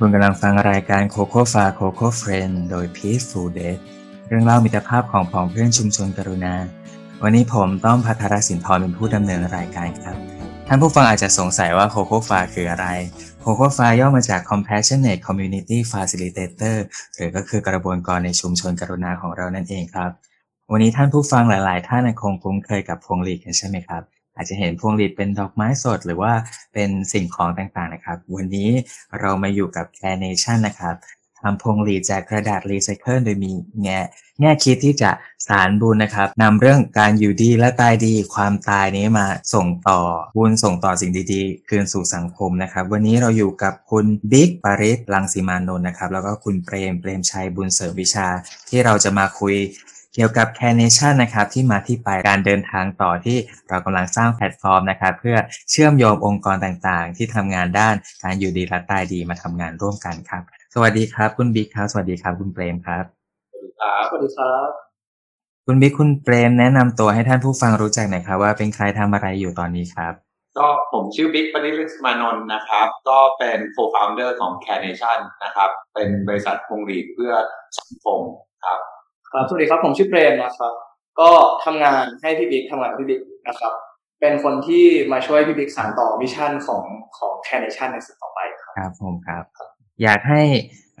คุณกำลังฟังรายการโคโค่ฟาโคโค่เฟรนโดย Peaceful d e a t เรื่องเล่ามิตรภาพของผองเพื่อนชุมชนกรุณา วันนี้ผมต้อมพัทรสินทรเป็นผู้ดำเนินรายการครับ ท่านผู้ฟังอาจจะสงสัยว่าโคโค่ฟาคืออะไร โคโค่ฟาย่อมาจาก Compassionate Community Facilitator หรือก็คือกระบวนการในชุมชนกรุณาของเรานั่นเองครับ วันนี้ท่านผู้ฟังหลาย ๆ ท่านคงคุ้นเคยกับพวงหลีดกันใช่ไหมครับ อาจจะเห็นพวงหลีดเป็นดอกไม้สด หรือว่าเป็นสิ่งของต่างๆนะครับ วันนี้เรามาอยู่กับ Care Nation นะครับทำพวงหรีดจากกระดาษรีไซเคิลโดยมีแง่แง่คิดที่จะสานบุญนะครับนำเรื่องการอยู่ดีและตายดีความตายนี้มาส่งต่อบุญส่งต่อสิ่งดีๆ คืนสู่สังคมนะครับ วันนี้เราอยู่กับคุณบิ๊กปริศลังสีมานนท์นะครับ แล้วก็คุณเปรมเปรมชัยบุญเสริมวิชา ที่เราจะมาคุย เกี่ยวกับ Care Nation นะครับที่มาที่ไปการเดินทางต่อที่เรากำลังสร้างแพลตฟอร์มนะครับเพื่อเชื่อมโยงองค์กรต่างๆ ที่ทำงานด้านการอยู่ดีและตายดีมาทำงานร่วมกันครับ สวัสดีครับ คุณบิ๊กครับสวัสดีครับคุณเปรมครับสวัสดีครับสวัสดีครับ คุณบิ๊กคุณเปรมแนะนำตัวให้ท่านผู้ฟังรู้จักหน่อยครับว่าเป็นใครทำอะไรอยู่ตอนนี้ครับก็ผมชื่อบิ๊กปณิลิสมานนท์นะครับ ก็เป็น co-founder ของ Care Nation นะครับ เป็นบริษัทพวงหรีดเพื่อสังคมครับ ครับสวัสดีครับผมชื่อเปรมนะครับ ก็ทำงานให้พี่บิ๊กทำงานกับพี่บิ๊กนะครับ เป็นคนที่มาช่วยพี่บิ๊กสานต่อ mission ของของ Care Nation ในสุดต่อไปครับครับผมครับ อยากให้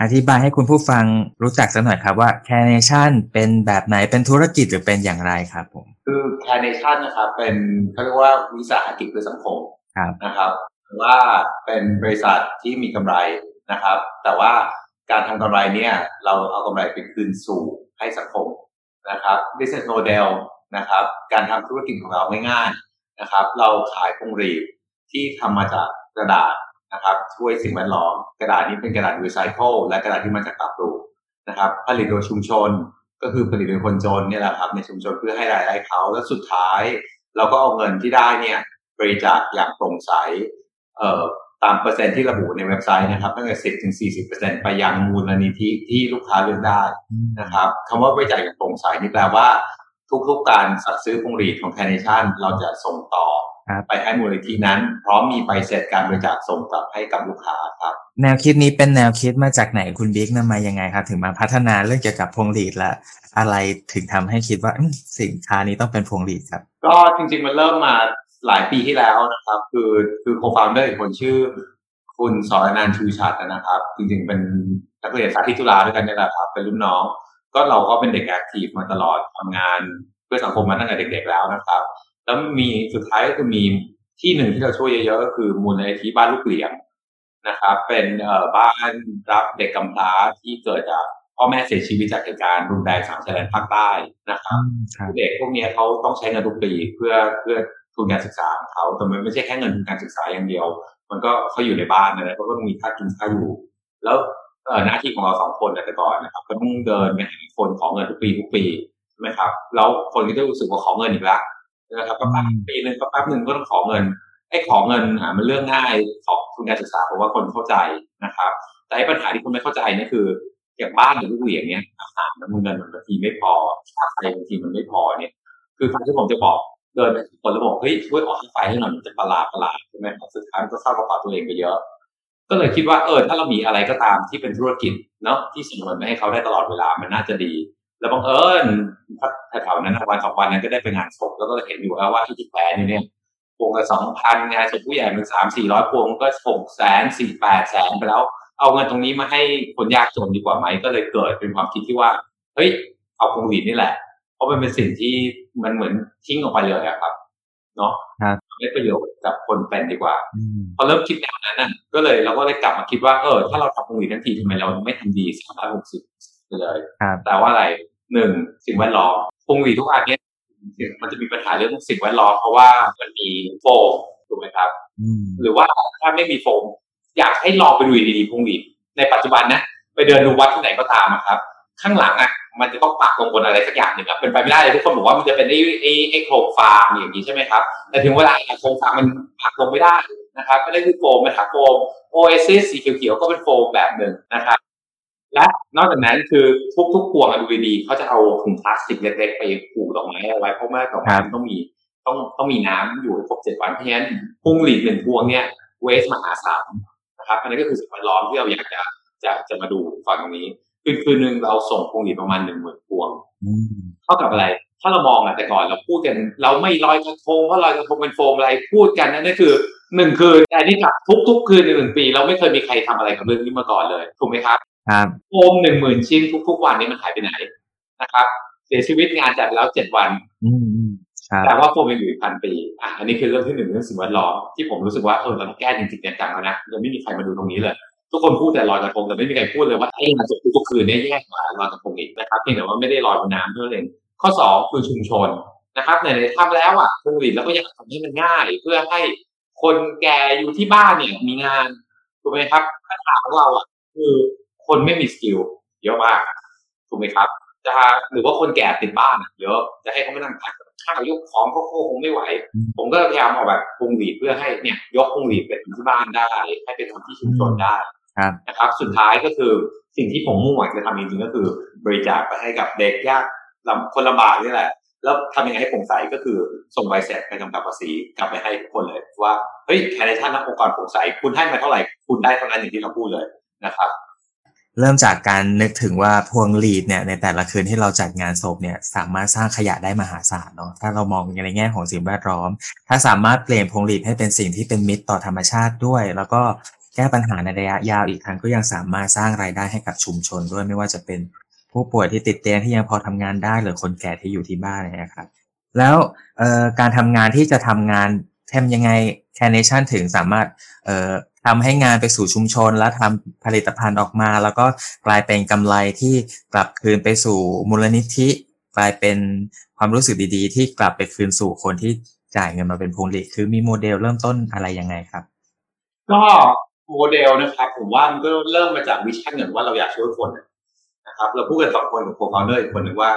อธิบายให้คุณผู้ฟังรู้จักสักหน่อยครับว่า Care Nation เป็นแบบไหนเป็นธุรกิจหรือเป็นอย่างไรครับผมคือ Care Nation นะครับเป็นเขาเรียกว่าวิสาหกิจเพื่อสังคมครับนะครับหรือว่าเป็นบริษัทที่มีกำไรนะครับ แต่ว่า การทำกำไรเนี่ยเราเอากำไรไปคืนสู่ให้สังคมนะครับ business model นะครับ การทำธุรกิจของเราง่ายๆนะครับ เราขายพวงรีดที่ทำมาจากกระดาษนะครับ ช่วยสิ่งแวดล้อม กระดาษนี้เป็นกระดาษรีไซเคิลและกระดาษที่มาจากกลับรูนะครับผลิตโดยชุมชนก็คือผลิตโดยคนจนเนี่ยแหละครับในชุมชนเพื่อให้รายได้เขาแล้วสุดท้าย เราก็เอาเงินที่ได้เนี่ยบริจาคอย่างโปร่งใสเอ่อ ตามเปอร์เซ็นต์ที่ระบุในเว็บไซต์นะครับตั้งแต่สิบถึงสี่สิบเปอร์เซ็นต์ไปยังมูลนิธิที่ลูกค้าเลือกได้นะครับคำว่าบริจาคอย่างโปร่งใสนี่แปลว่า ทุกๆการสั่งซื้อพวงหรีดของแค n เนชั่นเราจะส่งต่อครับไปให้มูลนิธินั้น พร้อมมีใบเสร็จการบริจาคส่งกลับให้กับลูกค้าครับ แนวคิดนี้เป็นแนวคิดมาจากไหนคุณบิ๊กนำมายังไงครับ ถึงมาพัฒนาเรื่องเกี่ยวกับพวงหลีดและอะไรถึงทำให้คิดว่าอืมสินค้านี้ต้องเป็นพวงหรีดครับ ก็จริงๆมันเริ่มมา หลายปีที่แล้วนะครับ คือคือ co-founder อีกคนชื่อ คุณสรนันท์ชูชัดนะครับ จริงๆเป็นนักเรียนสาธิตจุฬาด้วยกันนี่แหละครับ เป็นรุ่นน้อง ก็เราก็เป็นเด็ก active มาตลอดทำงานเพื่อสังคมมาตั้งแต่เด็ก ๆ แล้วนะครับ แล้วมีสุดท้ายก็คือมีที่หนึ่งที่เราช่วยเยอะๆก็คือมูลนิธิบ้านลูกเหลียงนะครับ เป็นเอ่อบ้านรับเด็กกำพร้าที่เกิดจากพ่อแม่เสียชีวิตจากเหตุการณ์รุนแรงสามชายแดนภาคใต้นะครับครับเด็กพวกเนี้ยเขาต้องใช้เงินทุกปีเพื่อเพื่อ ทุนการศึกษาของเขาแต่มันไม่ใช่แค่เงินทุนการศึกษาอย่างเดียว มันก็เขาอยู่ในบ้านนะเขาก็ต้องมีค่ากินค่าอยู่ แล้วหน้าที่ของเราสองคนแต่ก่อนนะครับก็ต้องเดินไปหาคนขอเงินทุกปีทุกปีใช่ไหมครับแล้วคนก็จะรู้สึกว่าขอเงินอีกแล้วนะครับก็แป๊บปีหนึ่งก็แป๊บหนึ่งก็ต้องขอเงินไอ้ขอเงินอะมันเรื่องง่ายขอทุนการศึกษาเพราะว่าคนเข้าใจนะครับ แต่ปัญหาที่คนไม่เข้าใจนี่คืออย่างบ้านหรือลูกเหวี่ยงเนี่ยอาหารมันเงินมันบางทีไม่พอค่าไฟบางทีมันไม่พอเนี่ย คือการที่ผมจะบอก เดินไปคนแล้วบอกเฮ้ยช่วยออกค่ไฟให้หน่อยมันจะประหลาดประหลาดใช่ไหมครับสุดท้ายมันก็เข้ากระเป๋าตัวเองไปเยอะ ก็เลยคิดว่าเออถ้าเรามีอะไรก็ตามที่เป็นธุรกิจเนาะที่ส่งเงินไปให้เขาได้ตลอดเวลามันน่าจะดี แล้วบังเอิญแถวๆนั้นวันสองวันนั้นก็ได้ไปงานศพแล้วก็เห็นอยู่แล้วว่าที่ที่แขวนอยู่เนี่ยพวงละสองพันงานศพผู้ใหญ่มันสามสี่ร้อยพวงก็หกแสนสี่แปดแสนไปแล้ว เอาเงินตรงนี้มาให้คนยากจนดีกว่าไหมก็เลยเกิดเป็นความคิดที่ว่าเฮ้ยเอาพวงหรีดนี่แหละ เพราะมันเป็นสิ่งที่มันเหมือนทิ้งออกไปเลยอะครับ เนาะครับได้ประโยชน์กับคนเป็นดีกว่าอืมพอเริ่มคิดแนวนั้นน่ะ ก็เลยเราก็เลยกลับมาคิดว่าเออถ้าเราทำพวงหรีดทั้งทีทำไมเราไม่ทำดีสามร้อยหกสิบไปเลยครับแต่ว่าอะไรหนึ่งสิ่งแวดล้อมพวงหรีดทุกอันเนี้ยมันจะมีปัญหาเรื่องสิ่งแวดล้อมเพราะว่ามันมีโฟมถูกไหมครับอืมหรือว่าถ้าไม่มีโฟม อยากให้ลองไปดูดีๆพวงหรีดในปัจจุบันนะไปเดินดูวัดที่ไหนก็ตามอะครับ ข้างหลังอะมันจะต้องปักลงบนอะไรสักอย่างหนึ่งอะเป็นไปไม่ได้เลยทุกคนบอกว่ามันจะเป็นไอ้ไอ้ไอ้โครงฟางอย่างนี้ใช่ไหมครับ แต่ถึงเวลาโครงฟางมันปักลงไม่ได้นะครับไม่ได้คือโฟมมันหาโฟมโอเอซิสสีเขียวๆก็เป็นโฟมแบบหนึ่งนะครับและนอกจากนั้นคือทุกๆพวงอะดูดีๆเขาจะเอาถุงพลาสติกเล็กๆไปผูกดอกไม้เอาไว้เพราะว่าดอกไม้มันต้องมีต้องต้องมีน้ำอยู่ให้ครบเจ็ดวันเพราะฉะนั้นพวงหลีดหนึ่งพวงเนี่ยเวสมหาศาลนะครับอันนี้ก็คือสิ่งแวดล้อมที่เราอยากจะจะจะมาดูฝั่งตรงนี้ คืนคืนหนึ่งเราส่งพวงหลีดประมาณหนึ่งหมื่นพวงอืมเท่ากับอะไร ถ้าเรามองอะแต่ก่อนเราพูดกัน เราไม่ลอยกระทงเพราะลอยกระทงเป็นโฟมอะไรพูดกันนั่นนี่คือหนึ่งคืนแต่อันนี่กับทุกทุกๆคืนในหนึ่งปี เราไม่เคยมีใครทำอะไรกับเรื่องนี้มาก่อนเลยถูกไหมครับครับโฟมหนึ่งหมื่นชิ้นทุก ๆ วันนี้มันหายไปไหนนะครับ เสียชีวิตงานจัดแล้วเจ็ดวันอืมอืมครับแต่ว่าโฟมยังอยู่อีกพันปีอะอันนี้คือเรื่องที่หนึ่งเรื่องสิ่งแวดล้อมที่ผมรู้สึกว่าเออเราต้องแก้จริงๆจังๆแล้วนะยังไม่มีใครมาดูตรงนี้เลย ทุกคนพูดแต่ลอยกระทงแต่ไม่มีใครพูดเลยว่าไอ้งานศพทุกคืนเนี่ยแยกกว่าลอยกระทงอีกนะครับเพียงแต่ว่าไม่ได้ลอยบนน้ำเท่านั้นเองข้อสองคือชุมชนนะครับในในทำแล้วอะพวงหลีดเราก็อยากทำให้มันง่าย เพื่อให้คนแก่อยู่ที่บ้านเนี่ยมีงานถูกไหมครับปัญหาของเราอะคือคนไม่มี skill เยอะมากถูกไหมครับจะหรือว่าคนแก่ติดบ้านเยอะจะให้เขาไม่นั่งทานข้าวยกของเขาคงไม่ไหว ผมก็พยายามเอาแบบพวงหรีดเพื่อให้เนี่ยยกพวงหรีดไปที่บ้านได้ ให้เป็นทำที่ชุมชนได้ นะครับสุดท้ายก็คือสิ่งที่ผมมุ่งหวังจะทำจริงๆก็คือ บริจาคไปให้กับเด็กยากลำคนลำบากนี่แหละ แล้วทำยังไงให้โปร่งใสก็คือส่งใบเสร็จไปกำกับภาษีกลับไปให้ทุกคนเลยว่าเฮ้ยแคร์ในท่านนักองค์กรโปร่งใสคุณให้มาเท่าไหร่คุณได้เท่านั้นอย่างที่เราพูดเลยนะครับเริ่มจากการนึกถึงว่าพวงหลีดเนี่ยในแต่ละคืนที่เราจัดงานศพเนี่ยสามารถสร้างขยะได้มหาศาลเนาะถ้าเรามองในแง่ของสิ่งแวดล้อม ถ้าสามารถเปลี่ยนพวงหลีดให้เป็นสิ่งที่เป็นมิตรต่อธรรมชาติด้วย แล้วก็ แก้ปัญหาในระยะยาวอีกทั้งก็ยังสามารถสร้างรายได้ให้กับชุมชนด้วยไม่ว่าจะเป็นผู้ป่วยที่ติดเตียงที่ยังพอทำงานได้หรือคนแก่ที่อยู่ที่บ้านนะครับ แล้วการทำงานที่จะทำงานทำยังไงแค n เนชั่นถึงสามารถทำให้งานไปสู่ชุมชน และทำผลิตภัณฑ์ออกมา แล้วก็กลายเป็นกำไรที่กลับคืนไปสู่มูลนิธิ กลายเป็นความรู้สึกดีๆ ที่กลับไปคืนสู่คนที่จ่ายเงินมาเป็นพวงหลีดคือมีโมเดลเริ่มต้นอะไรยังไงครับ ก็ โมเดลนะครับ ผมว่ามันก็เริ่มมาจาก vision เหมือนว่าเราอยากช่วยคนนะครับ เราพูดกันสองคนกับ co-founder อีกคนหนึ่งว่า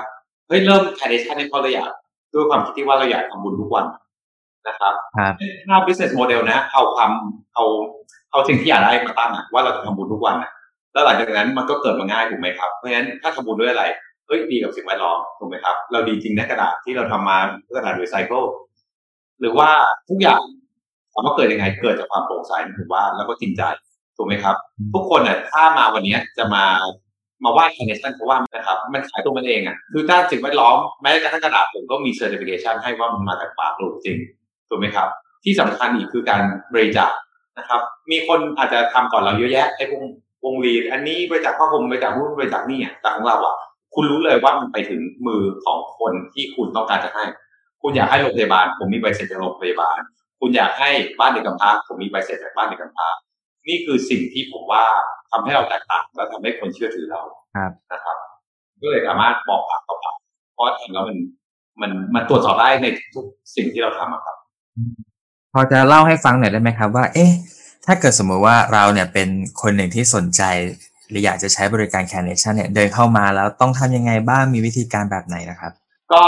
เฮ้ยเริ่ม Carenation ในเพราะเราอยากด้วยความคิดที่ว่าเราอยากทำบุญทุกวันนะครับครับถ้า business model นะ เอาความเอาเอาสิ่งที่อยากได้มาตั้งอะว่าเราจะทำบุญทุกวันอะแล้วหลังจากนั้นมันก็เกิดมาง่ายถูกไหมครับเพราะฉะนั้นถ้าทำบุญด้วยอะไรเฮ้ยดีกับสิ่งแวดล้อมถูกไหมครับ เราดีจริงนะกระดาษที่เราทำมากระดาษรีไซเคิลหรือว่าทุกอย่าง ถามว่าเกิดยังไงเกิดจากความโปร่งใสผมว่าแล้วก็จริงใจถูกไหมครับ ทุกคนอะถ้ามาวันนี้จะมามาว่า connection เพราะว่านะครับ มันขายตัวมันเองอะคือถ้าสิ่งแวดล้อมแม้กระทั่งกระดาษผมก็มี certification ให้ว่ามันมาจากป่าปลูกจริงถูกไหมครับ ที่สำคัญอีกคือการบริจาคนะครับ มีคนอาจจะทำก่อนเราเยอะแยะไอ้พวงพวงหรีดอันนี้บริจาคผ้าห่มบริจาคนู่นบริจาคนี่อะแต่ของเราอะ คุณรู้เลยว่ามันไปถึงมือของคนที่คุณต้องการจะให้ คุณอยากให้โรงพยาบาล ผมมีใบเสร็จจากโรงพยาบาล คุณอยากให้บ้านเด็กกำพร้าผมมีใบเสร็จจากบ้านเด็กกำพร้านี่คือสิ่งที่ผมว่าทำให้เราแตกต่างและทำให้คนเชื่อถือเราครับนะครับ ก็เลยสามารถบอกปากต่อปากเพราะทำแล้วมันมันมันตรวจสอบได้ในทุกสิ่งที่เราทำอะครับ พอจะเล่าให้ฟังหน่อยได้ไหมครับ ว่า เอ๊ะ ถ้าเกิดสมมติว่าเราเนี่ยเป็นคนหนึ่งที่สนใจหรืออยากจะใช้บริการแค n เนชั่นเนี่ยเดินเข้ามาแล้วต้องทำยังไงบ้างมีวิธีการแบบไหนนะครับ ก็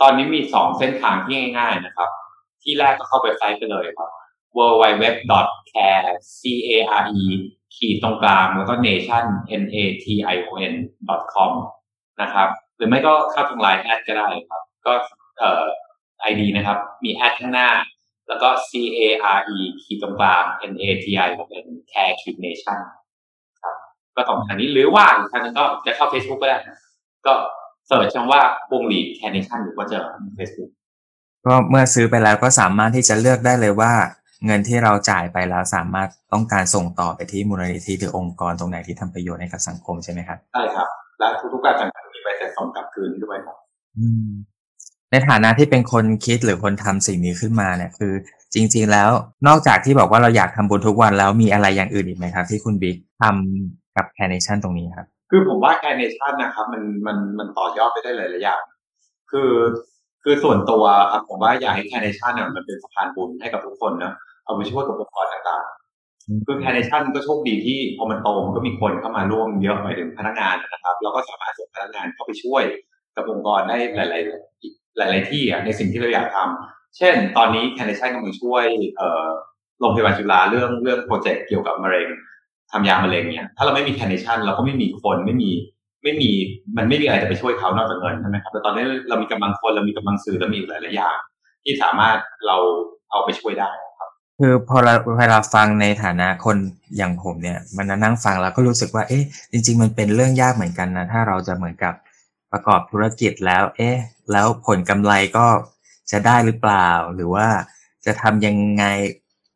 ตอนนี้มีสองเส้นทางที่ง่าย ๆนะครับ ที่แรกก็เข้าไปไซต์ไปเลยครับ w w w c a r e c a r e ขีดตรงกลางแล้วก็ nation n a t i o n com นะครับ หรือไม่ก็เข้าทางไลน์แอดก็ได้ครับ ก็เอ่อ ID นะครับ มีแอดข้างหน้า แล้วก็ c a r e ขีดตรงกลาง n a t i o n care ขีด nation ครับ ก็สองทางนี้หรือว่าอีกทางนึงก็จะเข้า Facebook ก็ได้นะก็เสิร์ชคำว่าวงหลีดแค n นชั่นหรือว่าเจอ Facebook ก็เมื่อซื้อไปแล้วก็สามารถที่จะเลือกได้เลยว่า เงินที่เราจ่ายไปแล้วสามารถต้องการส่งต่อไปที่มูลนิธิหรือองค์กรตรงไหนที่ทำประโยชน์ให้กับสังคมใช่ไหมครับใช่ครับและทุกๆการจ่ายมีใบเสร็จส่งกลับคืนด้วยครับอืมในฐานะที่เป็นคนคิดหรือคนทำสิ่งนี้ขึ้นมาเนี่ยคือ จริง ๆ แล้วนอกจากที่บอกว่าเราอยากทำบุญทุกวันแล้วมีอะไรอย่างอื่นอีกไหมครับ ที่คุณบิ๊กทำกับแค n เนชั่นตรงนี้ครับ คือผมว่าแค n นชั่นนะครับ มันมันมันต่อยอดไปได้หลายๆอย่างคือ คือส่วนตัวครับผมว่าอยากให้แค n นชั่นเนี่ยมันเป็นสะพานบุญให้กับทุกคนนะเอาไปช่วยกับองค์กรต่างอืมๆคือแค n นชั่นก็โชคดีที่พอมันโตมันก็มีคนเข้ามาร่วมเยอะหมายถึงพนักงานนะครับเราก็สามารถส่งพนักงานเข้าไปช่วยกับองค์กรได้หลาย ๆ หลาย ๆ ที่อะในสิ่งที่เราอยากทำเช่น ตอนนี้แค n นชั่นกำลังช่วยเอ่อโรงพยาบาลจุฬาเรื่องเรื่องโปรเจกต์เกี่ยวกับมะเร็งทำยามะเร็งเนี่ยถ้าเราไม่มีแค n นชั่นเราก็ไม่มีคนไม่มี ไม่มีมันไม่มีอะไรจะไปช่วยเขานอกจากเงินใช่ไหมครับแต่ตอนนี้เรามีกำลังคนเรามีกำลังสื่อเรามีอีกหลายอย่างที่สามารถเราเอาไปช่วยได้ครับ คือพอเราเวลาฟังในฐานะคนอย่างผมเนี่ย มันนั่งฟังแล้วก็รู้สึกว่า เอ๊ะ จริง ๆ มันเป็นเรื่องยากเหมือนกันนะถ้าเราจะเหมือนกับประกอบธุรกิจแล้ว เอ๊ะ แล้วผลกำไรก็จะได้หรือเปล่า หรือว่าจะทำยังไง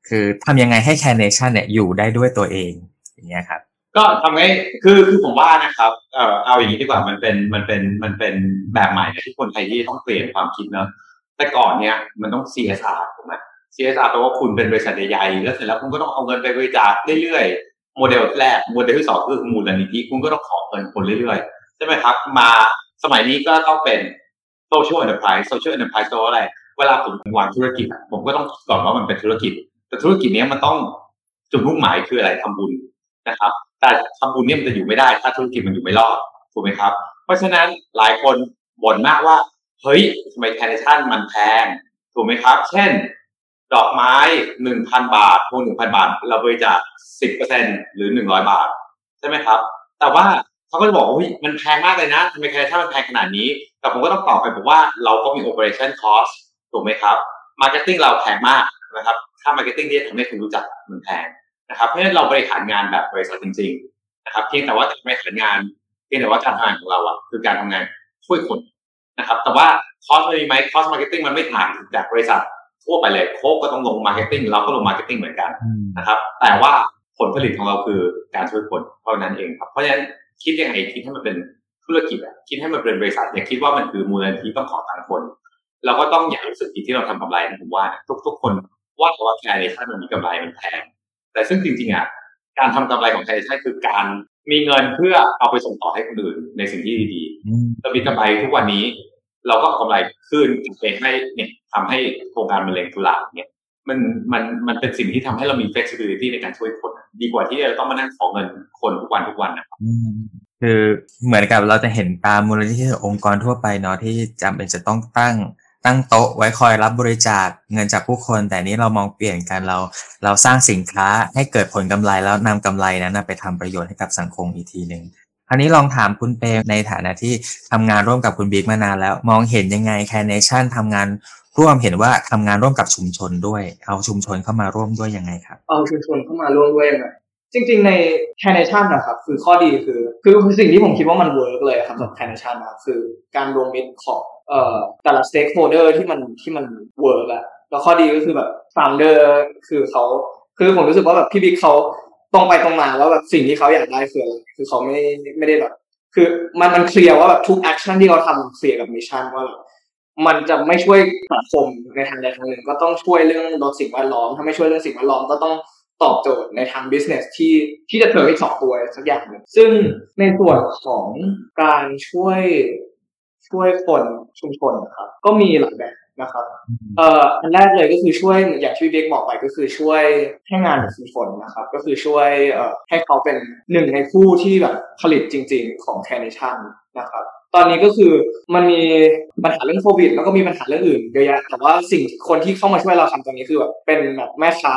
คือทำยังไงให้แคนเนชั่นเนี่ยอยู่ได้ด้วยตัวเองอย่างเงี้ยครับ ก็ทำให้คือคือผมว่านะครับเออเอาอย่างนี้ดีกว่ามันเป็นมันเป็นมันเป็นแบบใหม่ที่คนไทยที่ต้องเปลี่ยนความคิดเนอะแต่ก่อนเนี่ยมันต้อง CSR ถูกไหม CSR แปลว่าคุณเป็นบริษัทใหญ่ๆแล้วเสร็จแล้วคุณก็ต้องเอาเงินไปบริจาคเรื่อยๆโมเดลแรกโมเดลที่สองคือมูลนิธิคุณก็ต้องขอเงินคนเรื่อยๆใช่ไหมครับ มาสมัยนี้ก็ต้องเป็น social enterprise social enterprise แปลว่าอะไร เวลาผมวางธุรกิจผมก็ต้องก่อนว่ามันเป็นธุรกิจ แต่ธุรกิจนี้มันต้องจุดมุ่งหมายคืออะไรทำบุญนะครับ แต่ทำบุญเนี่ยมันจะอยู่ไม่ได้ ถ้าธุรกิจมันอยู่ไม่รอดถูกไหมครับ เพราะฉะนั้นหลายคนบ่นมากว่า เฮ้ยทำไมแทนชั่นมันแพงถูกไหมครับ เช่น ดอกไม้หนึ่งพันบาทพวงหนึ่งพันบาท เราบริจาคสิบเปอร์เซ็นหรือหนึ่งร้อยบาท ใช่ไหมครับ แต่ว่าเขาก็จะบอกว่ามันแพงมากเลยนะทำไมแทนชั่นมันแพงขนาดนี้ แต่ผมก็ต้องตอบไปบอกว่าเราก็มี operation cost ถูกไหมครับ marketing เราแพงมากนะครับค่า marketing ที่ทำให้คุณรู้จักมันแพง นะครับเพราะฉะนั้นเราบริหารงานแบบบริษัทจริง ๆ นะครับ เพียงแต่ว่าการบริหารงานเพียงแต่ว่าการทำงานของเราอะคือการทำงานช่วยคนนะครับ แต่ว่า cost มันมีไหม cost marketing มันไม่ต่างจากบริษัททั่วไปเลยโค้กก็ต้องลง marketing เราก็ลง marketing เหมือนกันนะครับ แต่ว่าผลผลิตของเราคือการช่วยคนเท่านั้นเองครับเพราะฉะนั้นคิดยังไงคิดให้มันเป็นธุรกิจอะคิดให้มันเป็นบริษัทอย่าคิดว่ามันคือมูลนิธิต้องขอตังค์คน เราก็ต้องอย่ารู้สึกผิดที่เราทำกำไรนะผมว่า ทุก ๆ คนว่าว่า Carenation มันมีกำไรมันแพง แต่ซึ่งจริงๆอะการทำกำไรของ Carenation คือการมีเงินเพื่อเอาไปส่งต่อให้คนอื่นในสิ่งที่ดีๆเรามีกำไรทุกวันนี้ เราก็เอากำไรขึ้นไปให้เนี่ยทำให้โครงการมะเร็งตุลาเนี่ยมันมันมันเป็นสิ่งที่ทำให้เรามี flexibility ในการช่วยคน ดีกว่าที่เราต้องมานั่งขอเงินคนทุกวันทุกวันนะครับคือเหมือนกับเราจะเห็นตามมูลนิธิองค์กรทั่วไปเนาะที่จำเป็นจะต้องตั้ง ตั้งโต๊ะไว้คอยรับบริจาคเงินจากผู้คน แต่นี้เรามองเปลี่ยนกันเรา เราสร้างสินค้าให้เกิดผลกำไรแล้วนำกำไรนั้นไปทำประโยชน์ให้กับสังคมอีกทีหนึ่งคราวนี้ลองถามคุณเปรมในฐานะที่ทำงานร่วมกับคุณบิ๊กมานานแล้ว มองเห็นยังไง Carenation ทำงานร่วมเห็นว่าทำงานร่วมกับชุมชนด้วย เอาชุมชนเข้ามาร่วมด้วยยังไงครับ เอาชุมชนเข้ามาร่วมด้วยยังไงจริง ๆ ใน Carenation นะครับ คือข้อดีคือ คือสิ่งที่ผมคิดว่ามัน work เลยครับสำหรับ Carenation นะครับคือการรวมมิตรของ เอ่อแต่ละ stakeholder ที่มันที่มันwork อะแล้วข้อดีก็คือแบบ founder คือเขาคือผมรู้สึกว่าแบบพี่บิ๊กเขาตรงไปตรงมาว่าแบบสิ่งที่เขาอยากได้คืออะไรคือเขาไม่ไม่ได้แบบคือมันมัน clear ว่าแบบทุก action ที่เขาทำ clear กับ mission ว่าแบบมันจะไม่ช่วยสังคมในทางใดทางหนึ่ง ก็ต้องช่วยเรื่องลดสิ่งแวดล้อม ถ้าไม่ช่วยเรื่องสิ่งแวดล้อมก็ต้องตอบโจทย์ในทาง business ที่ที่จะเติมอีกสองตัวสักอย่างหนึ่งซึ่งในส่วนของการช่วย ช่วยคนชุมชนนะครับ ก็มีหลายแบบนะครับเอ่ออันแรกเลยก็คือช่วยอย่างที่เบกบอกไปก็คือช่วยให้งานกับชุมชนนะครับ ก็คือช่วยเอ่อให้เขาเป็นหนึ่งในผู้ที่แบบผลิตจริง ๆ ของแคนิชันนะครับตอนนี้ก็คือมันมีปัญหาเรื่องโควิด แล้วก็มีปัญหาเรื่องอื่นเยอะแยะแต่ว่าสิ่งคนที่เข้ามาช่วยเราทำตอนนี้คือแบบเป็นแบบแม่ค้า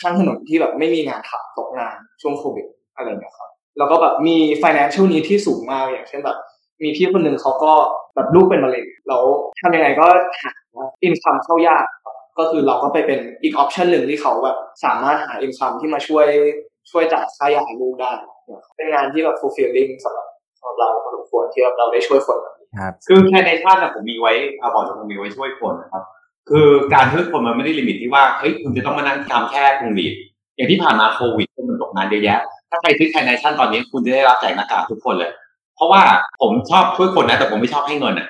ข้างถนนที่แบบไม่มีงานทำตกงานช่วงโควิดอะไรอย่างเงี้ยครับแล้วก็แบบมี financial need ที่สูงมากอย่างเช่นแบบ มีพี่คนหนึ่งเขาก็แบบลูกเป็นมะเร็งแล้วทำยังไงก็หา income เข้ายากก็คือเราก็ไปเป็นอีก option หนึ่งที่เขาแบบสามารถหา income ที่มาช่วยช่วยจ่ายค่ายาลูกได้เป็นงานที่แบบ fulfilling สำหรับสำหรับเราพอสมควรที่เราได้ช่วยคนแบบนี้ครับคือ Carenation ผมมีไว้อาบอกจะผมมีไว้ช่วยคนนะครับ คือการช่วยคนมันไม่ได้ limit ที่ว่าเฮ้ยคุณจะต้องมานั่งทำแค่พวงหรีดอย่างที่ผ่านมาโควิดมันตกงานเยอะแยะ ถ้าใครซื้อ Carenation ตอนนี้คุณจะได้รับแจกหน้ากากทุกคนเลย เพราะว่าผมชอบช่วยคนนะ แต่ผมไม่ชอบให้เงินอะ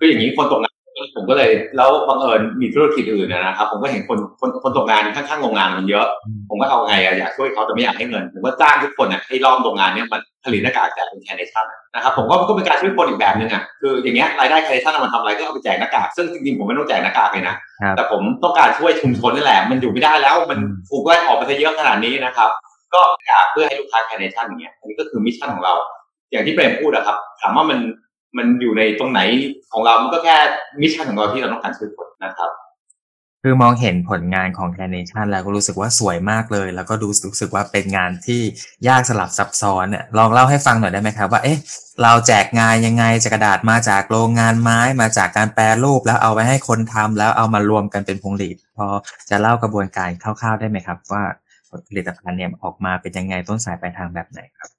ก็อย่างนี้คนตกงานผมก็เลยแล้วบังเอิญมีธุรกิจอื่นนะครับ ผมก็เห็นคนคนคนตกงานข้างๆโรงงานมันเยอะ ผมก็เอาไงอะอยากช่วยเขาแต่ไม่อยากให้เงินผมก็จ้างทุกคนอะให้ล้อมโรงงานเนี้ยมันผลิตหน้ากากแจกเป็น Carenation นะครับผมก็ก็เป็นการช่วยคนอีกแบบหนึ่งอะคืออย่างเงี้ยรายได้ Carenation มันทำอะไรก็เอาไปแจกหน้ากากซึ่งจริงๆผมไม่ต้องแจกหน้ากากเลยนะแต่ผมต้องการช่วยชุมชนนี่แหละมันอยู่ไม่ได้แล้วมันถูกไล่ออกไปเยอะขนาดนี้นะครับ ก็อยากเพื่อให้ลูกค้า Carenation อย่างเงี้ยอันนี้ก็คือ mission ของเรา อย่างที่เปรมพูดอะครับ ถามว่ามันมันอยู่ในตรงไหนของเรา มันก็แค่ mission ของเราที่เราต้องการช่วยคนนะครับคือมองเห็นผลงานของแค n เนชันแล้วก็รู้สึกว่าสวยมากเลย แล้วก็ดูรู้สึกว่าเป็นงานที่ยากสลับซับซ้อนเนี่ยลองเล่าให้ฟังหน่อยได้ไหมครับ ว่าเอ๊ะเราแจกงานยังไงจากกระดาษมาจากโรงงานไม้มาจากการแปรรูปแล้วเอาไปให้คนทำแล้วเอามารวมกันเป็นพวงหรีดพอจะเล่ากระบวนการคร่าวๆได้ไหมครับ ว่าผลิตภัณฑ์เนี่ยออกมาเป็นยังไงต้นสายปลายทางแบบไหนครับ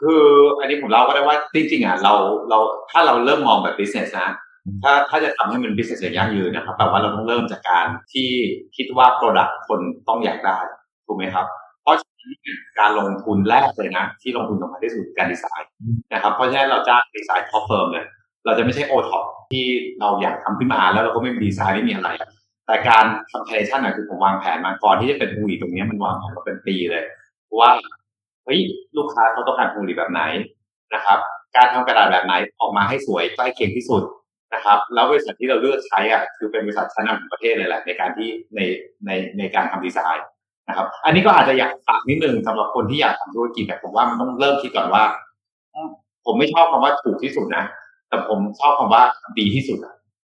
คืออันนี้ผมเล่าก็ได้ว่าจริงๆอะเราเราถ้าเราเริ่มมองแบบ business นะถ้าถ้าจะทำให้มัน business อย่างยั่งยืนนะครับแปลว่าเราต้องเริ่มจากการที่คิดว่า product คนต้องอยากได้ถูกไหมครับ เพราะฉะนั้นการลงทุนแรกเลยนะ ที่ลงทุนสำคัญที่สุดการดีไซน์นะครับเพราะฉะนั้นเราจ้าง design top firm เนี่ยเราจะไม่ใช่โอท็อปที่เราอยากทำขึ้นมาแล้วเราก็ไม่มีดีไซน์ไม่มีอะไร แต่การทำ creation น่ะคือผมวางแผนมาก่อนที่จะเป็นพวงหลีดตรงนี้มันวางแผนมาเป็นปีเลยว่า เฮ้ยลูกค้าเขาต้องการพวงหลีดแบบไหนนะครับ การทำกระดาษแบบไหนออกมาให้สวยใกล้เคียงที่สุดนะครับ แล้วบริษัทที่เราเลือกใช้อะคือเป็นบริษัทชั้นนำของประเทศเลยแหละในการที่ในในในการทำดีไซน์นะครับ อันนี้ก็อาจจะอยากฝากนิดนึงสำหรับคนที่อยากทำธุรกิจแต่ผมว่ามันต้องเริ่มคิดก่อนว่า ผมไม่ชอบคำว่าถูกที่สุดนะแต่ผมชอบคำว่าดีที่สุด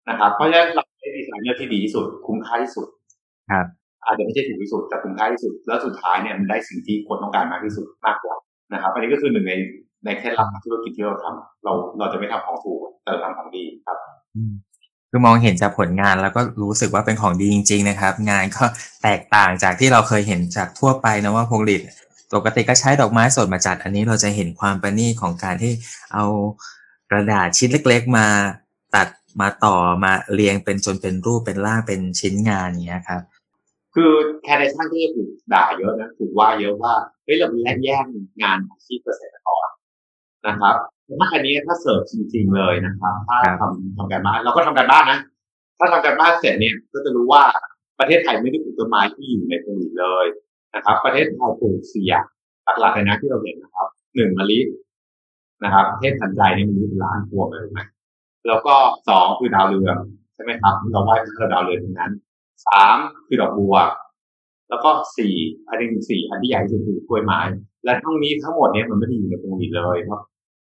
นะครับ เพราะฉะนั้นเราใช้ดีไซเนอร์ที่ดีที่สุด คุ้มค่าที่สุดครับ อาจจะไม่ใช่ถูกที่สุดแต่คุ้มค่าที่สุด แล้วสุดท้ายเนี่ยมันได้สิ่งที่คนต้องการมากที่สุดมากกว่านะครับอันนี้ก็คือหนึ่งในในเคล็ดลับธุรกิจที่เราทำเราเราจะไม่ทำของถูกแต่เราทำของดีครับคือมองเห็นจากผลงานแล้วก็รู้สึกว่าเป็นของดีจริง ๆ นะครับ งานก็แตกต่างจากที่เราเคยเห็นจากทั่วไปนะว่าพงลีดปกติก็ใช้ดอกไม้สดมาจัด อันนี้เราจะเห็นความประณีตของการที่เอากระดาษชิ้นเล็ก ๆ มาตัดมาต่อมาเรียงเป็นจนเป็นรูปเป็นร่างเป็นชิ้นงานอย่างเงี้ยครับ คือแคร์เนชั่นที่ถูกด่าเยอะนะถูกว่าเยอะว่าเฮ้ยเราแย่งแย่งงานอาชีพเกษตรกรนะครับถ้าอันนี้ถ้าเสิร์ฟจริง ๆเลยนะครับ ถ้าครับทำทำการบ้านเราก็ทำการบ้านนะถ้าทำการบ้านเสร็จเนี่ยก็จะรู้ว่าประเทศไทยไม่ได้ปลูกต้นไม้ที่อยู่ในโควิดเลยนะครับ ประเทศไทยปลูกสี่อย่างหลักๆเลยนะที่เราเห็นนะครับหนึ่งมะลินะครับประเทศทันใจเนี่ยมีล้านพวงเลยถูกไหมแล้วก็สองคือดาวเรืองใช่ไหมครับเราไหว้พระดาวเรืองทั้งนั้น สามคือดอกบัว แล้วก็สี่อันที่สี่อันที่ใหญ่ที่สุดคือกล้วยไม้ และทั้งนี้ทั้งหมดเนี้ยมันไม่ได้อยู่ในโควิดเลยครับ